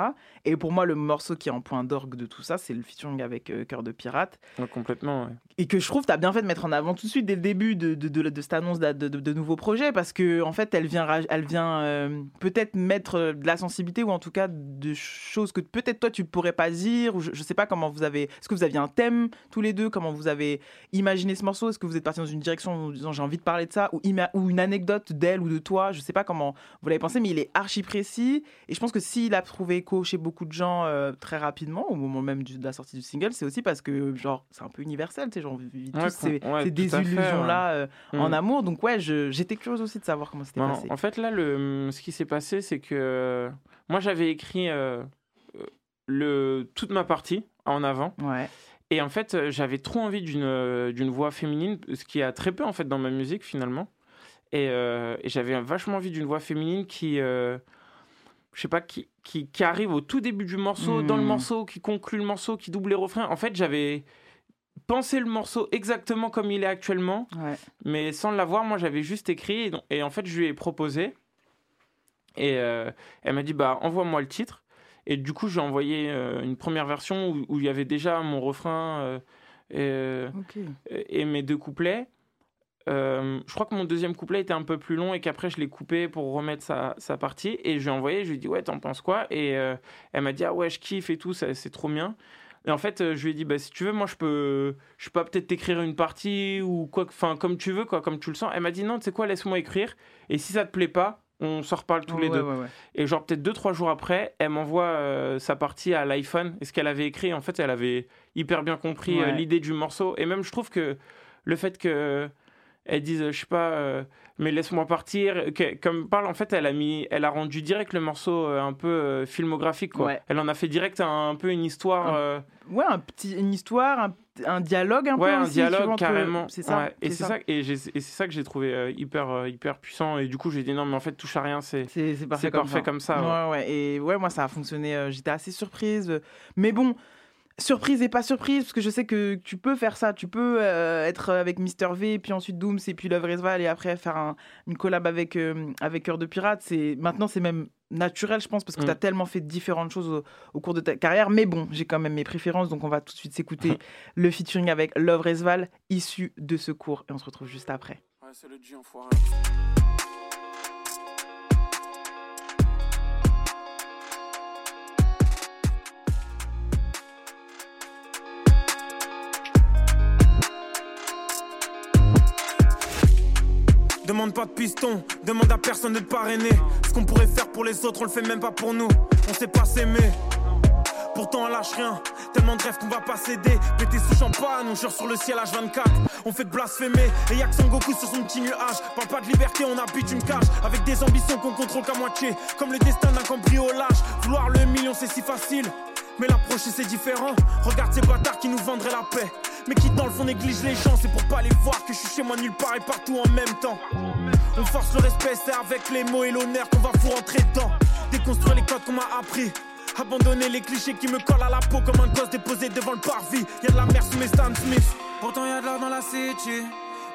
Et pour moi, le morceau qui est en point d'orgue de tout ça, c'est le featuring avec euh, Cœur de Pirate.
Ouais, complètement, ouais.
Et que je trouve, tu as bien fait de mettre en avant tout de suite dès le début de, de, de- de cette annonce de, de- nouveaux projets, parce que en fait, elle vient, elle vient euh, peut-être mettre euh, de la sensibilité, ou en tout cas de choses que peut-être toi tu pourrais pas dire, ou je, je sais pas comment vous avez. Est-ce que vous aviez un thème tous les deux Comment vous avez imaginé ce morceau Est-ce que vous êtes parti dans une direction en disant j'ai envie de parler de ça, ou, ou une anecdote d'elle ou de toi Je sais pas comment vous l'avez pensé, mais il est archi précis. Et je pense que s'il a trouvé écho chez beaucoup de gens euh, très rapidement, au moment même de la sortie du single, c'est aussi parce que genre c'est un peu universel, tu sais, genre vit
Ouais,
tous ces,
ouais,
désillusions-là euh, en
Mm.
amour. Donc ouais, j'étais curieuse aussi de savoir comment c'était
Ben,
passé.
En fait, là, le, ce qui s'est passé, c'est que euh, moi, j'avais écrit euh, le, toute ma partie en avant.
Ouais.
Et en fait, j'avais trop envie d'une d'une voix féminine, ce qui a très peu en fait dans ma musique finalement. Et, euh, et j'avais vachement envie d'une voix féminine qui, euh, je sais pas, qui, qui, qui arrive au tout début du morceau, dans le
Hmm.
morceau, qui conclut le morceau, qui double les refrains. En fait, j'avais pensé le morceau exactement comme il est actuellement,
Ouais.
mais sans l'avoir, moi j'avais juste écrit. Et, donc- et en fait, je lui ai proposé. Et euh, elle m'a dit, bah envoie-moi le titre. Et du coup, j'ai envoyé euh, une première version où, où il y avait déjà mon refrain euh, et mes deux couplets. Euh, je crois que mon deuxième couplet était un peu plus long et qu'après je l'ai coupé pour remettre sa, sa partie. Et je lui ai envoyé, je lui ai dit ouais, t'en penses quoi? Et euh, elle m'a dit ah ouais, je kiffe et tout, c'est trop bien. Et en fait, euh, je lui ai dit bah si tu veux, moi je peux, je peux peut-être t'écrire une partie ou quoi, enfin comme tu veux quoi, comme tu le sens. Elle m'a dit non, tu sais quoi, laisse-moi écrire. Et si ça te plaît pas, on s'en reparle tous les
Ouais,
deux.
ouais, ouais.
Et genre peut-être deux trois jours après, elle m'envoie euh, sa partie à l'iPhone et ce qu'elle avait écrit. En fait, elle avait hyper bien compris euh, l'idée du morceau. Et même je trouve que le fait que elle dise, je sais pas, euh, mais laisse-moi partir, que- comme parle, en fait, elle a mis, elle a rendu direct le morceau euh, un peu euh, filmographique, quoi.
Ouais.
Elle en a fait direct un, un peu une histoire.
Un- Ouais, un petit, une histoire, un, un dialogue un
ouais,
peu
un
aussi,
dialogue carrément.
C'est ça.
Ouais. Et c'est ça. et c'est ça que j'ai trouvé euh, hyper, euh, hyper puissant. Et du coup, j'ai dit non, mais en fait, touche à rien, c'est,
C'est parfait, comme, ça.
comme ça. ouais.
Ouais. Et ouais, moi, ça a fonctionné. J'étais assez surprise. Mais bon, surprise et pas surprise, parce que je sais que tu peux faire ça. Tu peux euh, être avec Mister V, puis ensuite Dooms, et puis Love Resval, et après faire un- une collab avec, euh, avec Cœur de Pirate. C'est Maintenant, c'est même naturel, je pense, parce que
Mm.
tu as tellement fait différentes choses au, au cours de ta carrière. Mais bon, j'ai quand même mes préférences, donc on va tout de suite s'écouter le featuring avec Love Resval, issu de Secours. Et on se retrouve juste après.
Ouais, c'est le G enfoiré. Pas de piston, demande à personne de parrainer. Ce qu'on pourrait faire pour les autres, on le fait même pas pour nous. On sait pas s'aimer. Pourtant on lâche rien, tellement de rêves qu'on va pas céder Pété sous champagne, on jure sur le ciel H24 On fait que blasphémer, et y'a que Son Goku sur son petit nuage. Parle pas de liberté, on habite une cage. Avec des ambitions qu'on contrôle qu'à moitié. Comme le destin d'un cambriolage Vouloir le million c'est si facile. Mais l'approcher c'est différent. Regarde ces bâtards qui nous vendraient la paix. Mais qui dans le fond négligent les gens. C'est pour pas les voir que je suis chez moi nulle part et partout en même temps On force le respect, c'est avec les mots et l'honneur qu'on va vous rentrer dedans Déconstruire les codes qu'on m'a appris Abandonner les clichés qui me collent à la peau comme un gosse déposé devant le parvis. Y'a de la mer sous mes Stan Smith. Pourtant y'a de l'or dans la city.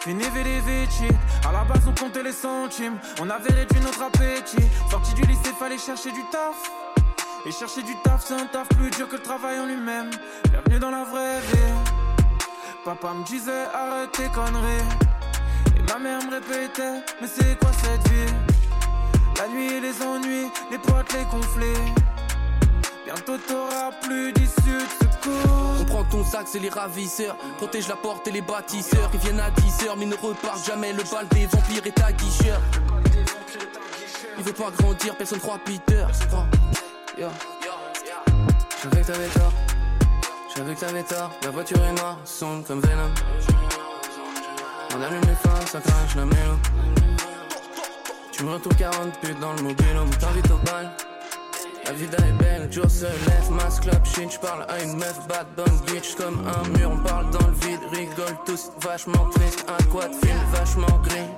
Fini vidi vici. À la base on comptait les centimes. On avait réduit notre appétit. Sorti du lycée, fallait chercher du taf. Et chercher du taf, c'est un taf plus dur que le travail en lui-même. Bienvenue dans la vraie vie. Papa me disait arrête tes conneries. Ma mère me répétait, mais c'est quoi cette vie? La nuit, les ennuis, les potes, les conflits. Bientôt t'auras plus d'issue de secours.
On prend ton sac, c'est les ravisseurs. Protège la porte et les bâtisseurs. Ils viennent à 10 heures, mais ne repartent jamais. Le bal des vampires est à guicheur. Il veut pas grandir, personne croit Peter. Yo. Je savais que t'avais tort. Je savais que t'avais tort. La voiture est noire, sombre comme Venom. On allume les phares, ça crache la mélo. Tu me retrouves 40 putes dans le mobile, on t'invite au bal. La vida est belle, Joe se lève, masse club shit, j'parle à une meuf bad bonne bitch comme un mur, on parle dans le vide, rigole tous, vachement triste, un quad film vachement gris.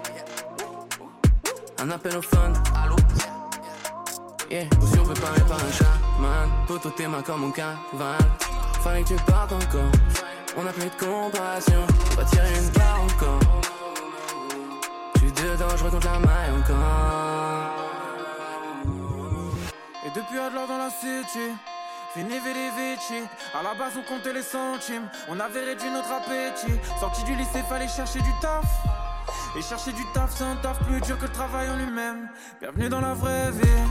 Un appel au fun, allô? Yeah, si on veut parler par un chat, man, poto tes mains comme mon cavale. Fallait que tu partes encore, on a plus de compassion, on va tirer une barre encore. J'suis dedans, j'recompte la maille encore.
Et depuis l'or dans la city. Fini vici. À la base, on comptait les centimes. On avait réduit notre appétit. Sorti du lycée, fallait chercher du taf. Et chercher du taf, c'est un taf plus dur que le travail en lui-même. Bienvenue dans la vraie vie.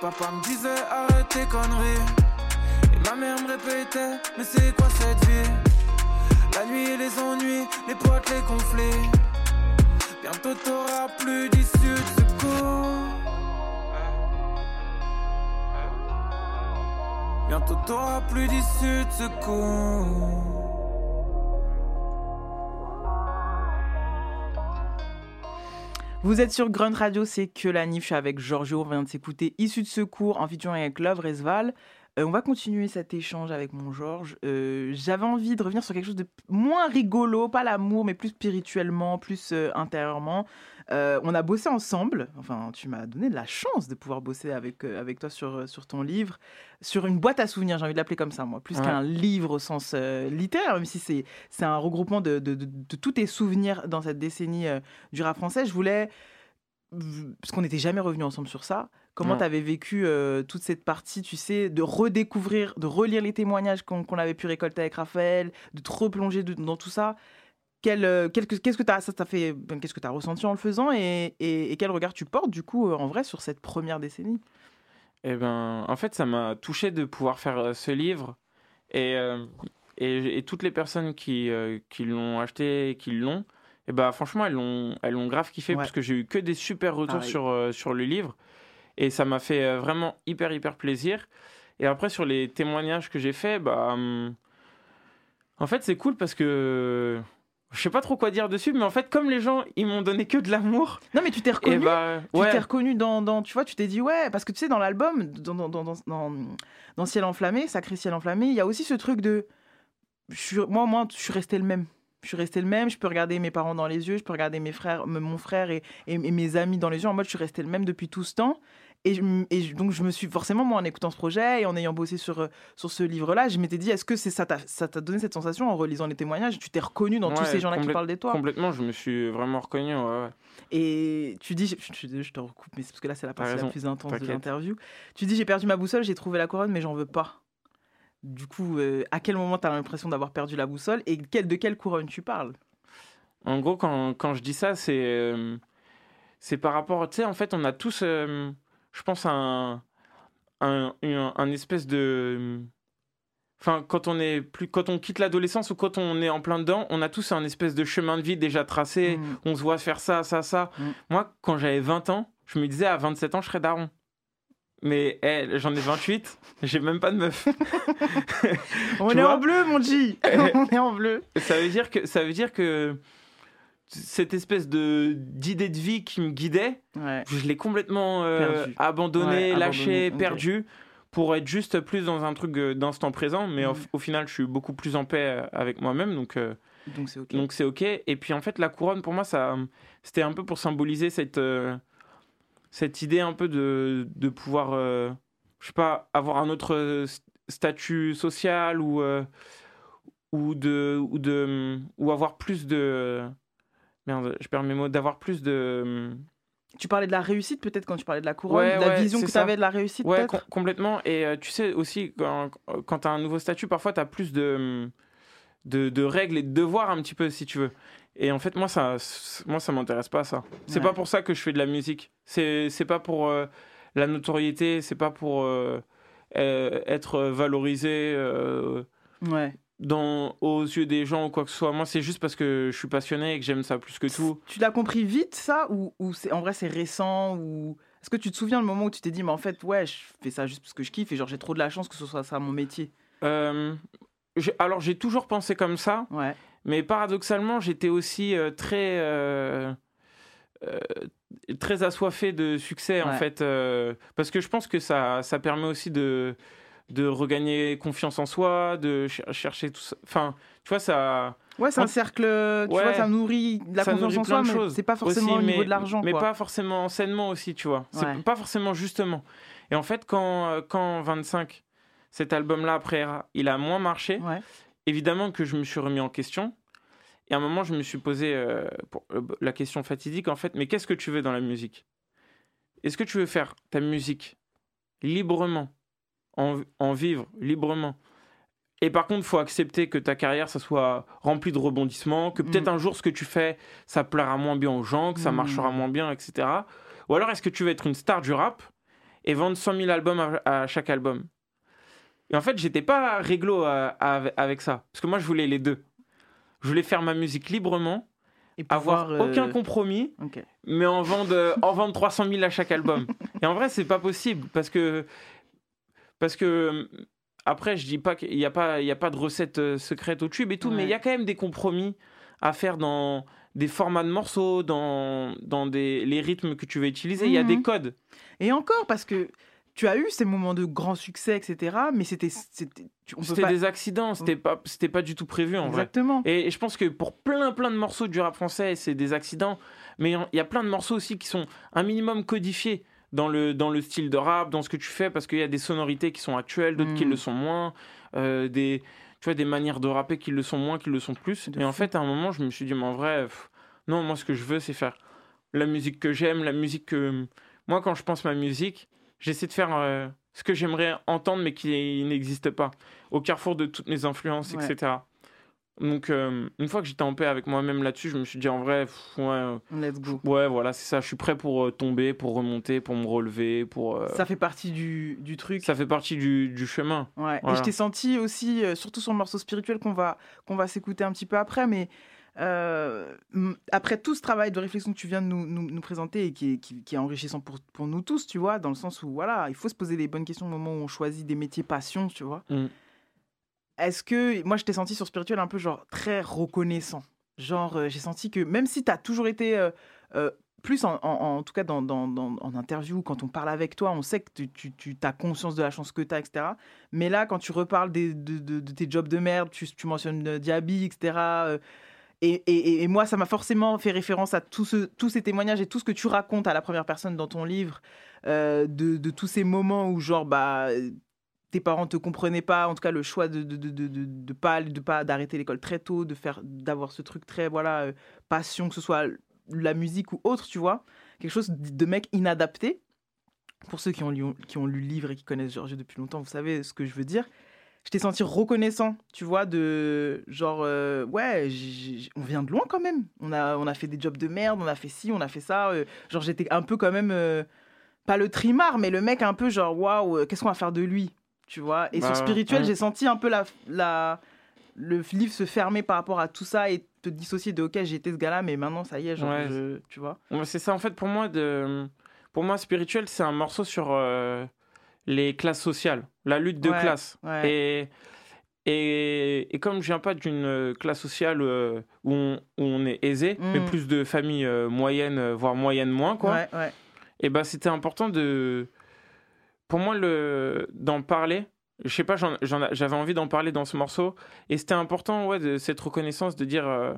Papa me disait arrête tes conneries. Et ma mère me répétait, mais c'est quoi cette vie? La nuit, les ennuis, les potes, les conflits. Bientôt t'auras plus d'issue de secours. Bientôt t'auras plus d'issue de secours.
Vous êtes sur Grunt Radio, c'est que la niche avec Giorgio. On vient de s'écouter Issu de secours en featuring avec Love Resval. Euh, on va continuer cet échange avec mon Georges. Euh, J'avais envie de revenir sur quelque chose de moins rigolo, pas l'amour, mais plus spirituellement, plus euh, intérieurement. On a bossé ensemble. Enfin, tu m'as donné de la chance de pouvoir bosser avec, avec toi sur, sur ton livre, sur une boîte à souvenirs. J'ai envie de l'appeler comme ça, moi, plus
Ouais.
qu'un livre au sens littéraire, même si c'est c'est un regroupement de, de- de- de tous tes souvenirs dans cette décennie du rap français. Je voulais parce qu'on n'était jamais revenu ensemble sur ça. Comment tu avais vécu euh, toute cette partie, tu sais, de redécouvrir, de relire les témoignages qu'on avait pu récolter avec Raphaël, de te replonger de- dans tout ça? Euh, Qu'est-ce que tu as, ça fait, ben, qu'est-ce que tu as ressenti en le faisant et, et- et quel regard tu portes, du coup, euh, en vrai, sur cette première décennie?
Eh ben, en fait, ça m'a touché de pouvoir faire ce livre et, euh, et, toutes les personnes qui, euh, qui l'ont acheté et qui l'ont, et ben, franchement, elles l'ont, elles l'ont grave kiffé
Ouais.
parce que j'ai eu que des super retours
Pareil.
sur, euh, sur le livre et ça m'a fait euh, vraiment hyper, hyper plaisir. Et après, sur les témoignages que j'ai faits, bah, hum, en fait, c'est cool parce que je sais pas trop quoi dire dessus, mais en fait, comme les gens, ils m'ont donné que de l'amour.
Non, mais tu t'es reconnu.
Bah,
Tu
ouais.
t'es reconnu dans, dans- Tu vois, tu t'es dit, ouais, parce que tu sais, dans l'album, dans, dans, dans, dans, dans Ciel enflammé, Sacré Ciel enflammé, il y a aussi ce truc de. Je suis, moi, moi, je suis resté le même. Je suis resté le même, je peux regarder mes parents dans les yeux, je peux regarder mes frères, mon frère et, et- et mes amis dans les yeux, en mode je suis resté le même depuis tout ce temps. Et, je donc je me suis forcément, moi, en écoutant ce projet et en ayant bossé sur, euh, sur ce livre-là, je m'étais dit, est-ce que c'est ça t'a donné cette sensation en relisant les témoignages? Tu t'es reconnu dans tous ces gens-là qui parlent de toi?
Complètement, je me suis vraiment reconnu. ouais, ouais.
et tu dis, je, je, je te recoupe, mais c'est parce que là, c'est la partie la plus intense de l'interview. Tu dis, j'ai perdu ma boussole, j'ai trouvé la couronne, mais j'en veux pas. Du coup, euh, à quel moment tu as l'impression d'avoir perdu la boussole et quel, de quelle couronne tu parles?
En gros, quand, quand je dis ça, c'est euh, c'est par rapport, tu sais, en fait, on a tous, euh, je pense, un, un, un, un espèce de... Enfin, quand on, est plus, quand on quitte l'adolescence ou quand on est en plein dedans, on a tous un espèce de chemin de vie déjà tracé.
Mm.
On se voit faire ça, ça, ça.
Mm.
Moi, quand j'avais 20 ans, je me disais à 27 ans, je serais daron. Mais eh, j'en ai 28, j'ai même pas de meuf.
On
Tu
est en bleu, mon G On est en bleu
ça veut dire que ça veut dire que cette espèce de d'idée de vie qui me guidait,
Ouais.
je l'ai complètement euh,
Perdu.
abandonné,
Ouais,
lâché,
abandonné, ok.
perdu pour être juste plus dans un truc euh, d'instant présent. Mais au,
Mm.
au final, je suis beaucoup plus en paix euh, avec moi-même, donc euh,
Donc c'est ok.
donc c'est ok. Et puis en fait, la couronne pour moi, ça c'était un peu pour symboliser cette euh, cette idée un peu de de pouvoir, euh, je sais pas, avoir un autre euh, st- statut social ou euh, ou de ou de ou avoir plus de merde je perds mes mots d'avoir plus de
Tu parlais de la réussite peut-être quand tu parlais de la couronne,
Ouais,
de la
ouais,
vision que tu avais de la réussite
ouais com- complètement. Et euh, tu sais aussi quand, quand tu as un nouveau statut parfois tu as plus de, de de règles et de devoirs un petit peu si tu veux et en fait moi ça moi ça m'intéresse pas ça c'est
Ouais.
pas pour ça que je fais de la musique c'est c'est pas pour euh, la notoriété c'est pas pour euh, euh, être valorisé euh,
Ouais.
dans, aux yeux des gens ou quoi que ce soit. Moi, c'est juste parce que je suis passionné et que j'aime ça plus que tout.
Tu l'as compris vite ça ou, ou c'est en vrai c'est récent ou est-ce que tu te souviens le moment où tu t'es dit mais en fait ouais je fais ça juste parce que je kiffe et genre j'ai trop de la chance que ce soit ça mon métier?
Alors, j'ai toujours pensé comme ça,
ouais
mais paradoxalement, j'étais aussi euh, très, euh, euh, très assoiffé de succès, en fait. euh, parce que je pense que ça, ça permet aussi de, de regagner confiance en soi, de cher- chercher tout ça. Enfin, tu vois, ça.
ouais c'est un cercle tu
Ouais.
vois ça nourrit la
ça
confiance
nourrit
en
plein
soi mais c'est pas forcément au niveau
mais-
de l'argent
mais
quoi.
pas forcément sainement aussi tu vois c'est
Ouais.
pas forcément justement et en fait quand quand 25 cet album là après il a moins marché
Ouais.
Évidemment que je me suis remis en question et à un moment je me suis posé euh, pour- euh, la question fatidique en fait mais qu'est-ce que tu veux dans la musique? Est-ce que tu veux faire ta musique librement, en, en vivre librement? Et par contre, il faut accepter que ta carrière, ça soit rempli de rebondissements, que peut-être
Mm.
un jour, ce que tu fais, ça plaira moins bien aux gens, que ça
Mm.
marchera moins bien, etc. Ou alors, est-ce que tu veux être une star du rap et vendre 100 000 albums à, à chaque album? Et en fait, j'étais pas réglo à- à- avec ça. Parce que moi, je voulais les deux. Je voulais faire ma musique librement, avoir
euh,
aucun compromis, mais en vendre, en vendre 300 000 à chaque album. Et en vrai, c'est pas possible parce que. Parce que. Après, je dis pas qu'il n'y a, pas- il y a pas de recette euh, secrète au tube et tout, mais il y a quand même des compromis à faire dans des formats de morceaux, dans, dans des, les rythmes que tu veux utiliser. Il y a des
Mhm.
codes.
Et encore, parce que tu as eu ces moments de grand succès, etc. Mais c'était. c'était- pas-
des accidents, c'était pas, c'était pas du tout prévu en
Exactement.
vrai. Et, et je pense que pour plein plein de morceaux du rap français, c'est des accidents. Mais il y a plein de morceaux aussi qui sont un minimum codifiés dans le, dans le style de rap, dans ce que tu fais, parce qu'il y a des sonorités qui sont actuelles, d'autres qui le sont moins, euh, des, tu vois, des manières de rapper qui le sont moins, qui le sont plus. Et en fait, à un moment, je me suis dit, mais en vrai, pff, non, moi, ce que je veux, c'est faire la musique que j'aime, la musique que. Moi, quand je pense ma musique, j'essaie de faire euh, ce que j'aimerais entendre, mais qui n'existe pas, au carrefour de toutes mes influences,
Ouais.
etc. Donc, euh, une fois que j'étais en paix avec moi-même là-dessus, je me suis dit, en vrai, pff, ouais. euh,
Let's go.
Ouais, voilà, c'est ça. Je suis prêt pour euh, tomber, pour remonter, pour me relever, pour. euh,
Ça fait partie du, du truc.
ça fait partie du, du chemin.
Ouais. Et je t'ai senti aussi, surtout sur le morceau spirituel qu'on va, qu'on va s'écouter un petit peu après, mais euh, après tout ce travail de réflexion que tu viens de nous, nous- nous présenter et qui est, qui, qui est enrichissant pour, pour nous tous, tu vois, dans le sens où voilà, il faut se poser les bonnes questions au moment où on choisit des métiers passion, tu vois.
Mm.
Est-ce que, moi je t'ai senti sur spirituel un peu genre très reconnaissant. Genre, euh, j'ai senti que même si tu as toujours été euh, plus en, en- en tout cas dans, dans- dans- en interview, quand on parle avec toi, on sait que tu, tu, tu as conscience de la chance que tu as, etc. Mais là, quand tu reparles des- de, de- de tes jobs de merde, tu, tu mentionnes Diaby, etc. euh, et, moi, ça m'a forcément fait référence à tout tous ces témoignages et tout ce que tu racontes à la première personne dans ton livre, euh, de, tous ces moments où, genre, bah, tes parents te comprenaient pas, en tout cas, le choix de de, de, de, pas de pas d'arrêter l'école très tôt, de faire d'avoir ce truc très voilà euh, passion, que ce soit la musique ou autre, tu vois, quelque chose de de mec inadapté. Pour ceux qui ont lu, qui ont lu le livre et qui connaissent Georges depuis longtemps, vous savez ce que je veux dire je t'ai senti reconnaissant, tu vois, de genre, euh, ouais, on vient de loin quand même. On a, on a fait des jobs de merde, on a fait ci, on a fait ça. euh, genre, j'étais un peu quand même, euh, pas le trimard, mais le mec un peu genre, waouh, qu'est-ce qu'on va faire de lui, tu vois. Et
Bah,
sur spirituel,
ouais.
j'ai senti un peu la, la, le livre se fermer par rapport à tout ça et te dissocier de, ok, été ce gars-là, mais maintenant, ça y est, genre,
Ouais.
je- tu vois.
C'est ça, en fait, pour moi, de... pour moi spirituel, c'est un morceau sur les classes sociales, la lutte de
Ouais,
classe.
ouais.
Et, et, et comme je viens pas d'une euh, classe sociale euh, où, on, où on est aisé,
Mm.
mais plus de familles euh, moyennes, voire moyennes moins, quoi,
Ouais,
et ben c'était important de. Pour moi, le... d'en parler. Je sais pas, j'en- j'avais envie d'en parler dans ce morceau. Et c'était important, ouais, de cette reconnaissance, de dire. euh,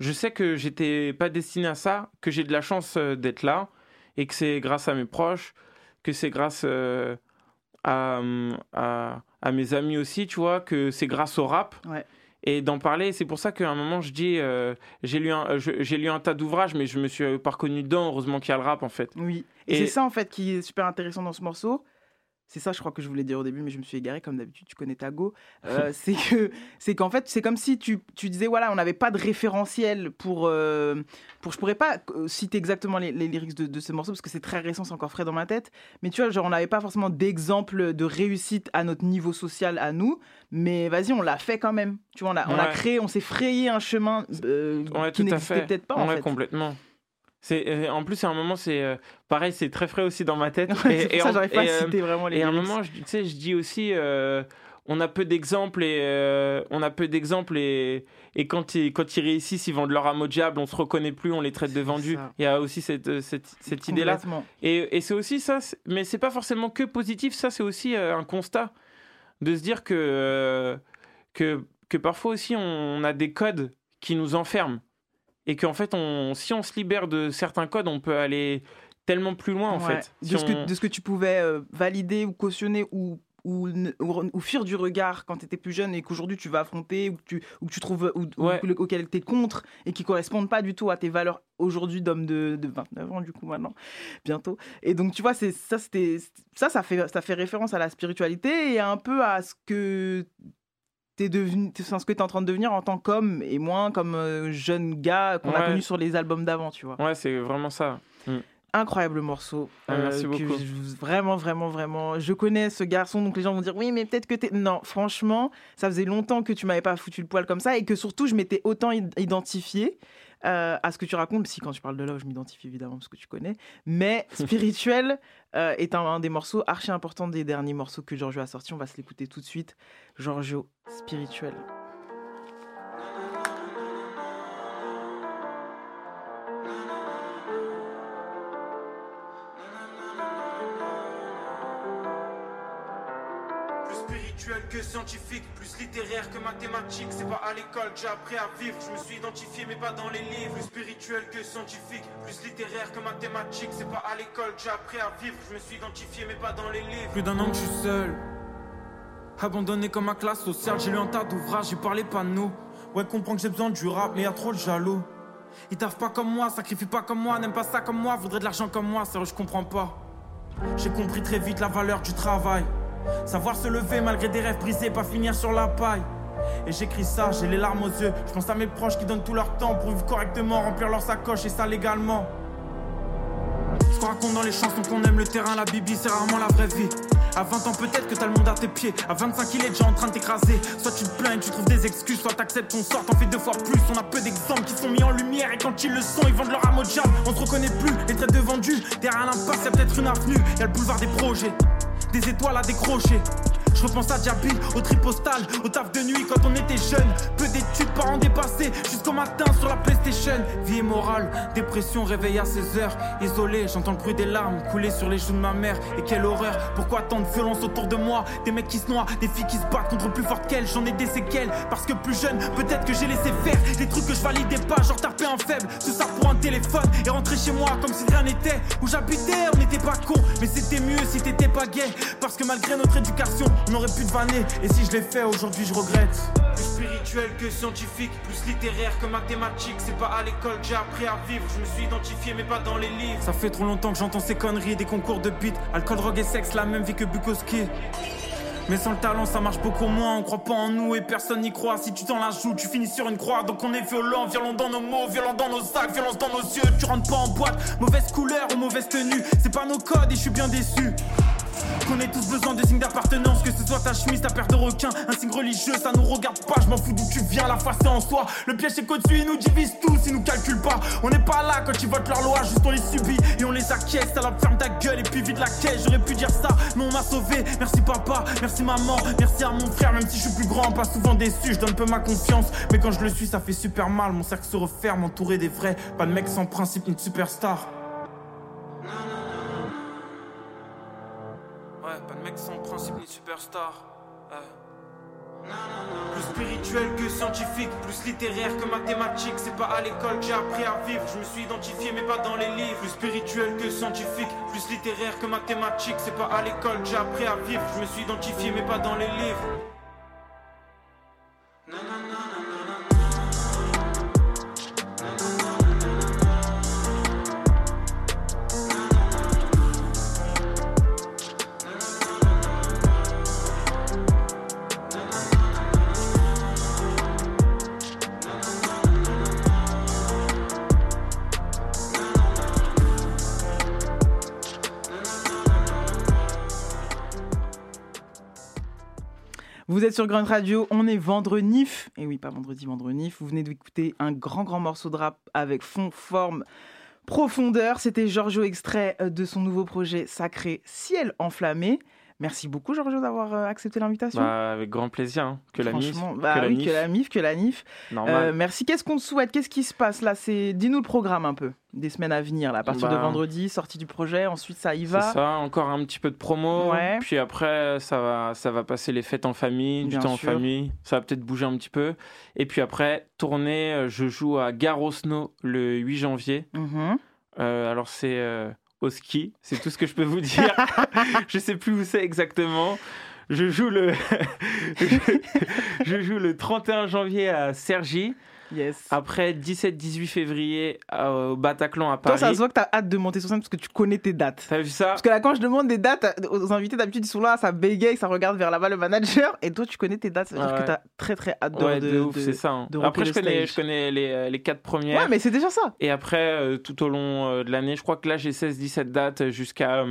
je sais que j'étais pas destiné à ça, que j'ai de la chance d'être là, et que c'est grâce à mes proches, que c'est grâce euh, à, hum, à, à mes amis aussi, tu vois, que c'est grâce au rap.
Ouais.
Et d'en parler, c'est pour ça qu'à un moment je dis, euh, j'ai lu un, j'ai lu un tas d'ouvrages, mais je me suis pas reconnu dedans. Heureusement qu'il y a le rap en fait.
Oui. Et,
Et-
c'est ça en fait qui est super intéressant dans ce morceau. C'est ça, je crois que je voulais dire au début, mais je me suis égaré comme d'habitude. Tu connais ta go. Euh, c'est que, c'est qu'en fait, c'est comme si tu, tu disais voilà, on n'avait pas de référentiel pour, euh, pour. Je pourrais pas euh, citer exactement les, les lyrics de, de ce morceau parce que c'est très récent, c'est encore frais dans ma tête. Mais tu vois, genre, on n'avait pas forcément d'exemple de réussite à notre niveau social à nous. Mais vas-y, on l'a fait quand même. Tu vois, on a, on a
Ouais.
créé, on s'est frayé un chemin euh,
Ouais,
qui n'existait peut-être pas en fait.
complètement. C'est euh, en plus, à un moment, c'est euh, pareil, c'est très frais aussi dans ma tête.
Ouais, ça
en-
pas
et,
citer vraiment les
Et à un moment, je, tu sais, je dis aussi, euh, on a peu d'exemples et euh, on a peu d'exemples et, et quand ils quand ils réussissent, ils vendent leur âme au diable. On se reconnaît plus, on les traite de vendus.
ça.
Il y a aussi cette cette, cette idée-là.
Complètement.
Et, et c'est aussi ça, mais c'est pas forcément que positif. Ça, c'est aussi un constat de se dire que que que parfois aussi on a des codes qui nous enferment et qu'en fait, on, si on se libère de certains codes, on peut aller tellement plus loin en
Ouais.
fait.
de, ce
on-
que, de ce que tu pouvais euh, valider ou cautionner ou ou, ou- ou fuir du regard quand tu étais plus jeune et qu'aujourd'hui tu vas affronter ou que tu, ou que tu trouves ou,
Ouais.
le- auquel tu es contre et qui correspondent pas du tout à tes valeurs aujourd'hui d'homme de, de 29 ans du coup maintenant bientôt et donc tu vois c'est ça c'était ça ça fait ça fait référence à la spiritualité et un peu à ce que t'es devenu ce que t'es en train de devenir en tant qu'homme et moins comme euh, jeune gars qu'on a connu sur les albums d'avant tu vois
Ouais, c'est vraiment ça. Mm.
incroyable morceau.
Ah, merci
que
beaucoup.
je- vraiment, vraiment, vraiment. Je connais ce garçon, donc les gens vont dire oui, mais peut-être que t'es. Non, franchement, ça faisait longtemps que tu m'avais pas foutu le poil comme ça et que surtout je m'étais autant id- identifié euh, à ce que tu racontes. Si quand tu parles de love, je m'identifie évidemment parce que tu connais. Mais spirituel euh, est un, un des morceaux archi importants des derniers morceaux que Giorgio a sortis. On va se l'écouter tout de suite. Giorgio, spirituel.
Que scientifique, plus littéraire que mathématique. C'est pas à l'école que j'ai appris à vivre. Je me suis identifié, mais pas dans les livres. Plus spirituel que scientifique, plus littéraire que mathématique. C'est pas à l'école que j'ai appris à vivre. Je me suis identifié, mais pas dans les livres. Plus d'un an que je suis seul. Abandonné comme ma classe sociale, j'ai lu un tas d'ouvrages, j'ai parlé pas de nous. Ouais, comprends que j'ai besoin du rap, mais y a trop de jaloux. Ils taffent pas comme moi, sacrifient pas comme moi, n'aiment pas ça comme moi, voudraient de l'argent comme moi, sérieux, je comprends pas. J'ai compris très vite la valeur du travail. Savoir se lever malgré des rêves brisés, pas finir sur la paille. Et j'écris ça, j'ai les larmes aux yeux. Je pense à mes proches qui donnent tout leur temps pour vivre correctement, remplir leur sacoche et ça légalement. Ce qu'on raconte dans les chansons qu'on aime le terrain, la bibi, c'est rarement la vraie vie. À 20 ans, peut-être que t'as le monde à tes pieds. À 25, il est déjà en train de t'écraser. Soit tu te plains et tu trouves des excuses, soit t'acceptes ton sort, t'en fais deux fois plus. On a peu d'exemples qui sont mis en lumière et quand ils le sont, ils vendent leur âme au diable. On se reconnaît plus, les traits de vendus. Derrière l'impasse, y'a peut-être une avenue. Y'a le boulevard des projets, des étoiles à décrocher. Je repense à Diaby, au tri postal, au taf de nuit quand on était jeune. Peu d'études, parents dépassés, jusqu'au matin sur la PlayStation. Vie et morale, dépression, réveil à 16 heures. Isolé, j'entends le bruit des larmes couler sur les joues de ma mère. Et quelle horreur, pourquoi tant de violence autour de moi? Des mecs qui se noient, des filles qui se battent contre plus forte qu'elles. J'en ai des séquelles, parce que plus jeune, peut-être que j'ai laissé faire des trucs que je validais pas, genre taper un faible. Tout ça pour un téléphone et rentrer chez moi comme si rien n'était. Où j'habitais, on n'était pas con, mais c'était mieux si t'étais pas gay. Parce que malgré notre éducation, on aurait pu te vanner. Et si je l'ai fait, aujourd'hui je regrette. Plus spirituel que scientifique, plus littéraire que mathématique. C'est pas à l'école que j'ai appris à vivre. Je me suis identifié, mais pas dans les livres. Ça fait trop longtemps que j'entends ces conneries, des concours de beat. Alcool, drogue et sexe, la même vie que Bukowski. Mais sans le talent, ça marche beaucoup moins. On croit pas en nous et personne n'y croit. Si tu t'en la joues, tu finis sur une croix. Donc on est violent, violent dans nos mots, violent dans nos sacs, violence dans nos yeux. Tu rentres pas en boîte, mauvaise couleur ou mauvaise tenue. C'est pas nos codes et je suis bien déçu. Qu'on ait tous besoin de signes d'appartenance, que ce soit ta chemise, ta paire de requins, un signe religieux, ça nous regarde pas, je m'en fous d'où tu viens, la face c'est en soi. Le piège c'est qu'au-dessus, nous divisent tous, ils nous calculent pas. On n'est pas là quand ils votent leur loi, juste on les subit et on les acquiesce. Alors ferme ta gueule et puis vide la caisse, j'aurais pu dire ça, mais on m'a sauvé. Merci papa, merci maman, merci à mon frère, même si je suis plus grand, pas souvent déçu, je donne peu ma confiance. Mais quand je le suis, ça fait super mal, mon cercle se referme, entouré des vrais, pas de mec sans principe ni de superstar. Ouais, pas de mec sans principe ni superstar. Ouais. Plus spirituel que scientifique, plus littéraire que mathématique. C'est pas à l'école que j'ai appris à vivre. Je me suis identifié, mais pas dans les livres. Plus spirituel que scientifique, plus littéraire que mathématique. C'est pas à l'école que j'ai appris à vivre. Je me suis identifié, mais pas dans les livres.
Vous êtes sur Grunt Radio, on est vendredi. Et oui, pas vendredi, vendredi. Vous venez d'écouter un grand, grand morceau de rap avec fond, forme, profondeur. C'était Giorgio, extrait euh, de son nouveau projet sacré Ciel enflammé. Merci beaucoup, Giorgio, d'avoir euh, accepté l'invitation.
Bah, avec grand plaisir. hein. Que la MIF.
Bah
que la
oui,
MIF.
que la MIF, que la NIF.
Normal.
Euh, merci. Qu'est-ce qu'on te souhaite? Qu'est-ce qui se passe là? C'est Dis-nous le programme un peu des semaines à venir. Là, à partir de
Bah,
vendredi, sortie du projet. Ensuite, ça y
C'est
va.
ça, encore un petit peu de promo.
Ouais.
Puis après, ça va, ça va passer les fêtes en famille, du temps
sûr.
en famille. Ça va peut-être bouger un petit peu. Et puis après, tournée, euh, je joue à Garosno le 8 janvier.
Mhm.
Euh, alors c'est euh, au ski, c'est tout ce que je peux vous dire. je sais plus où c'est exactement. je joue le, je, je joue le 31 janvier à Cergy.
Yes.
Après 17-18 février euh, au Bataclan à
Toi,
Paris.
ça se voit que t'as hâte de monter sur scène parce que tu connais tes dates.
T'as vu ça?
Parce que là, quand je demande des dates aux invités, d'habitude, ils sont là, ça bégaye, ça regarde vers là-bas le manager. Et toi, tu connais tes dates. Ça veut
Ah
dire que t'as très très hâte de.
Ouais, de,
de-
ouf, c'est ça. hein. Après, je connais,
stage.
je connais les, euh, les quatre premières.
Ouais, mais c'est déjà ça.
Et après, euh, tout au long euh, de l'année, je crois que là, j'ai 16-17 dates jusqu'à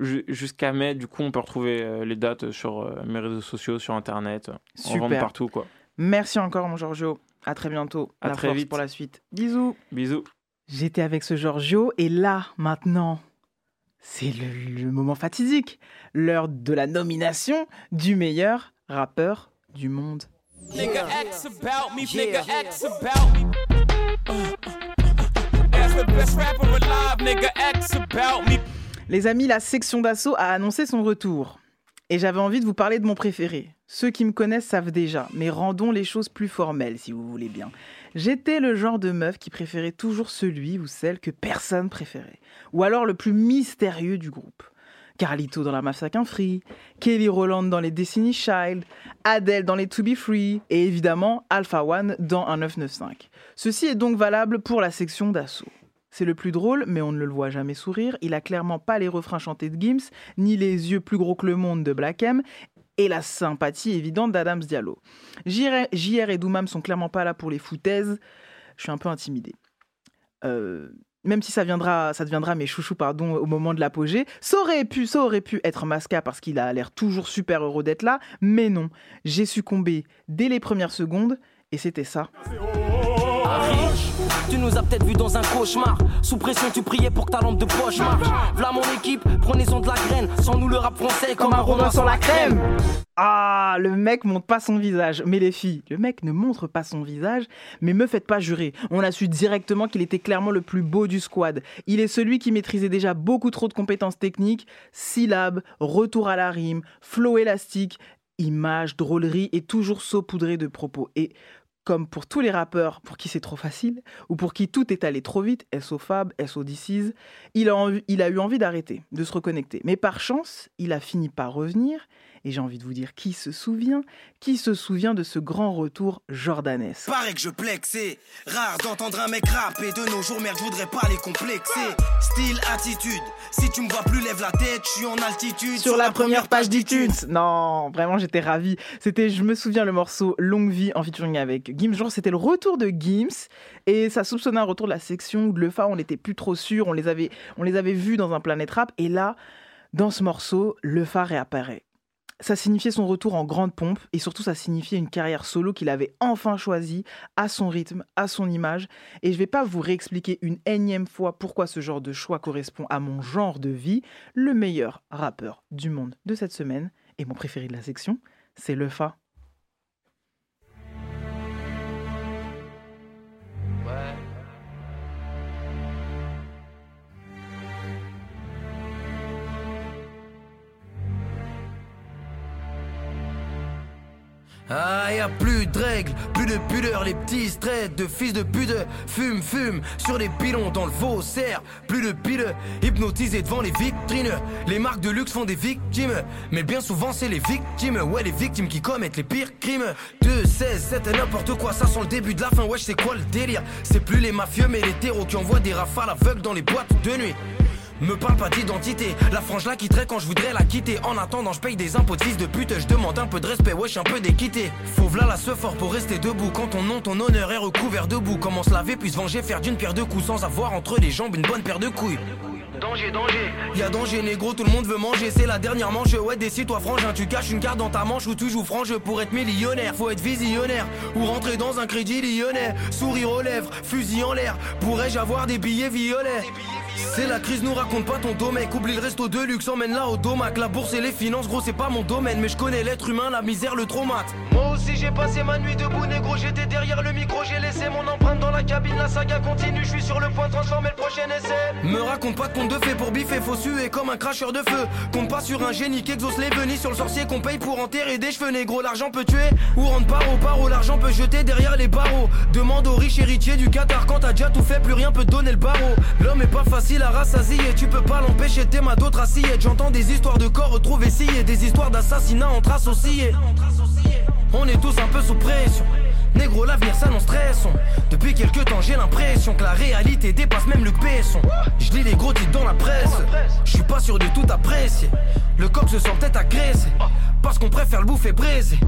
ju- jusqu'à mai. Du coup, on peut retrouver les dates sur mes réseaux sociaux, sur Internet. On
Super.
partout, quoi.
Merci encore, mon Giorgio. À très bientôt.
À
la
très
force
vite.
pour la suite. Bisous.
Bisous.
J'étais avec ce Giorgio et là, maintenant, c'est le, le moment fatidique. L'heure de la nomination du meilleur rappeur du monde.
Nigga X about me, nigga X about me. As the best rapper alive, nigga X about me.
Les amis, la section d'assaut a annoncé son retour. Et j'avais envie de vous parler de mon préféré. Ceux qui me connaissent savent déjà, mais rendons les choses plus formelles si vous voulez bien. J'étais le genre de meuf qui préférait toujours celui ou celle que personne préférait. Ou alors le plus mystérieux du groupe. Carlito dans la Mafia Free, Kelly Rowland dans les Destiny Child, Adele dans les To Be Free et évidemment Alpha One dans un 995. Ceci est donc valable pour la section d'assaut. C'est le plus drôle, mais on ne le voit jamais sourire. Il a clairement pas les refrains chantés de Gims, ni les yeux plus gros que le monde de Black M, et la sympathie évidente d'Adams Diallo. JR, et Doumam sont clairement pas là pour les foutaises. Je suis un peu intimidé. Euh, même si ça, viendra, ça deviendra mes chouchous pardon, au moment de l'apogée, ça aurait pu, être Masca parce qu'il a l'air toujours super heureux d'être là, mais non, j'ai succombé dès les premières secondes et c'était ça.
Tu nous as peut-être vu dans un cauchemar. Sous pression, tu priais pour que ta lampe de poche marche. V'là mon équipe, prenez-en de la graine. Sans nous, le rap français comme, un romain sans la crème.
Ah, le mec montre pas son visage. Mais les filles, le mec ne montre pas son visage, mais me faites pas jurer. On a su directement qu'il était clairement le plus beau du squad. Il est celui qui maîtrisait déjà beaucoup trop de compétences techniques, syllabes, retour à la rime, flow élastique, images, drôlerie et toujours saupoudré de propos. Et comme pour tous les rappeurs pour qui c'est trop facile, ou pour qui tout est allé trop vite, SO Fab, SO DC's, il a, il a eu envie d'arrêter, de se reconnecter. Mais par chance, il a fini par revenir, et j'ai envie de vous dire qui se souvient, qui se souvient de ce grand retour jordanesque?
Paraît que je plexe, c'est rare d'entendre un mec rapper de nos jours, merde, je voudrais pas les complexer. Style, attitude, si tu me vois plus, lève la tête, je suis en altitude.
Sur la première page d'iTunes. Non, vraiment, j'étais ravie. C'était, je me souviens, le morceau Longue Vie en featuring avec Gims. Genre, c'était le retour de Gims et ça soupçonnait un retour de la section où de Lefa, on n'était plus trop sûr. On les avait, on les avait vus dans un Planet Rap et là, dans ce morceau, Lefa réapparaît. Ça signifiait son retour en grande pompe et surtout ça signifiait une carrière solo qu'il avait enfin choisie à son rythme, à son image. Et je vais pas vous réexpliquer une énième fois pourquoi ce genre de choix correspond à mon genre de vie. Le meilleur rappeur du monde de cette semaine et mon préféré de la section, c'est Lefa.
Ah, y a plus de règles, plus de pudeur, les petits straits de fils de pute fume, fume sur les pilons dans le Vaussaire. Plus de pile, hypnotisés devant les vitrines. Les marques de luxe font des victimes, mais bien souvent c'est les victimes, ouais, les victimes qui commettent les pires crimes. 2, 16, 7 et n'importe quoi, ça sent le début de la fin, wesh, c'est quoi le délire? C'est plus les mafieux, mais les terreaux qui envoient des rafales aveugles dans les boîtes de nuit. Me parle pas d'identité, la frange la quitterait quand je voudrais la quitter. En attendant, je paye des impôts de fils de pute, je demande un peu de respect, wesh, un peu d'équité. Faut v'là la se fort pour rester debout. Quand ton nom, ton honneur est recouvert debout. Comment se laver, puis se venger, faire d'une pierre deux coups sans avoir entre les jambes une bonne paire de couilles. Danger, danger, y'a danger négro, tout le monde veut manger, c'est la dernière manche, ouais décide-toi frangin, tu caches une carte dans ta manche ou tu joues frange pour être millionnaire, faut être visionnaire, ou rentrer dans un crédit lyonnais, sourire aux lèvres, fusil en l'air, pourrais-je avoir des billets violets? C'est la crise, nous raconte pas ton domaine. Oublie le resto de luxe, emmène là au domac. La bourse et les finances, gros, c'est pas mon domaine. Mais je connais l'être humain, la misère, le traumate. Moi aussi, j'ai passé ma nuit debout, négro. J'étais derrière le micro, j'ai laissé mon empreinte dans la
cabine, la saga continue. Je suis sur le point de transformer le prochain essai.
Me raconte pas de conte de fées pour biffer, faut suer comme un cracheur de feu. Compte pas sur un génie qui exauce les venis sur le sorcier qu'on paye pour enterrer des cheveux négro. L'argent peut tuer ou rendre paro, paro. L'argent peut jeter derrière les barreaux. Demande aux riches héritiers du Qatar quand t'as déjà tout fait, plus rien peut te donner le barreau. L'homme est pas facile à rassasier, tu peux pas l'empêcher, t'es ma d'autres assiettes. J'entends des histoires de corps retrouvés sciés, des histoires d'assassinats entre associés. On est tous un peu sous pression. Négro, l'avenir s'annonce stressant. Depuis quelques temps, j'ai l'impression que la réalité dépasse même le Besson. Je lis les gros titres dans la presse. Je suis pas sûr de tout apprécier. Le coq se sent peut-être agressé. Parce qu'on préfère le bouffer braisé.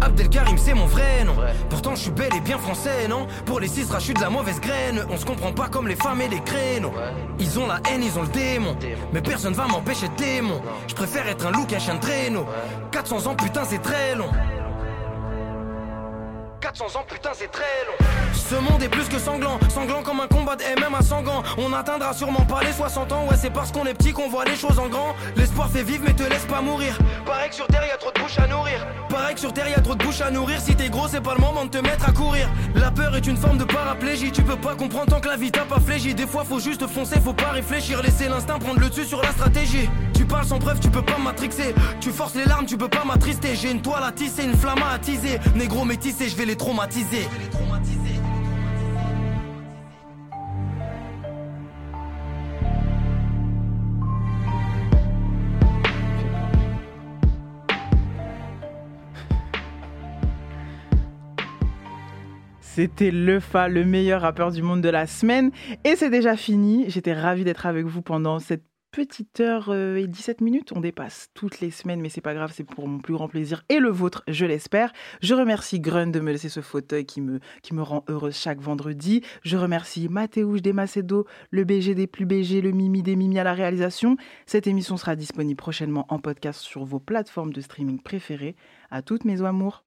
Abdelkarim, c'est mon vrai nom. Pourtant, je suis bel et bien français, non? Pour les six, je de la mauvaise graine. On se comprend pas comme les femmes et les créneaux. Ils ont la haine, ils ont le démon. Mais personne va m'empêcher de démon. Je préfère être un loup qu'un chien de traîneau. 400 ans, putain, c'est très long. 400 ans, putain, c'est très long. Ce monde est plus que sanglant, sanglant comme un combat de MM à Sangan. On atteindra sûrement pas les 60 ans, ouais, c'est parce qu'on est petit qu'on voit les choses en grand. L'espoir fait vivre, mais te laisse pas mourir. Pareil que sur terre, y a trop de bouches à nourrir. Pareil que sur terre, y a trop de bouches à nourrir. Si t'es gros, c'est pas le moment de te mettre à courir. La peur est une forme de paraplégie. Tu peux pas comprendre tant que la vie t'a pas flégi. Des fois, faut juste foncer, faut pas réfléchir. Laisser l'instinct prendre le dessus sur la stratégie. Sans preuve, tu peux pas matrixer. Tu forces les larmes, tu peux pas m'attrister. J'ai une toile à tisser, une flamme à attiser. Négro métissé, je vais les traumatiser.
C'était Lefa, le meilleur rappeur du monde de la semaine. Et c'est déjà fini. J'étais ravie d'être avec vous pendant cette petite heure euh, et 17 minutes. On dépasse toutes les semaines, mais c'est pas grave, c'est pour mon plus grand plaisir et le vôtre, je l'espère. Je remercie Grun de me laisser ce fauteuil qui me, qui me rend heureuse chaque vendredi. Je remercie Mathéouche des Macedo, le BG des plus BG, le Mimi des Mimi à la réalisation. Cette émission sera disponible prochainement en podcast sur vos plateformes de streaming préférées. À toutes mes amours.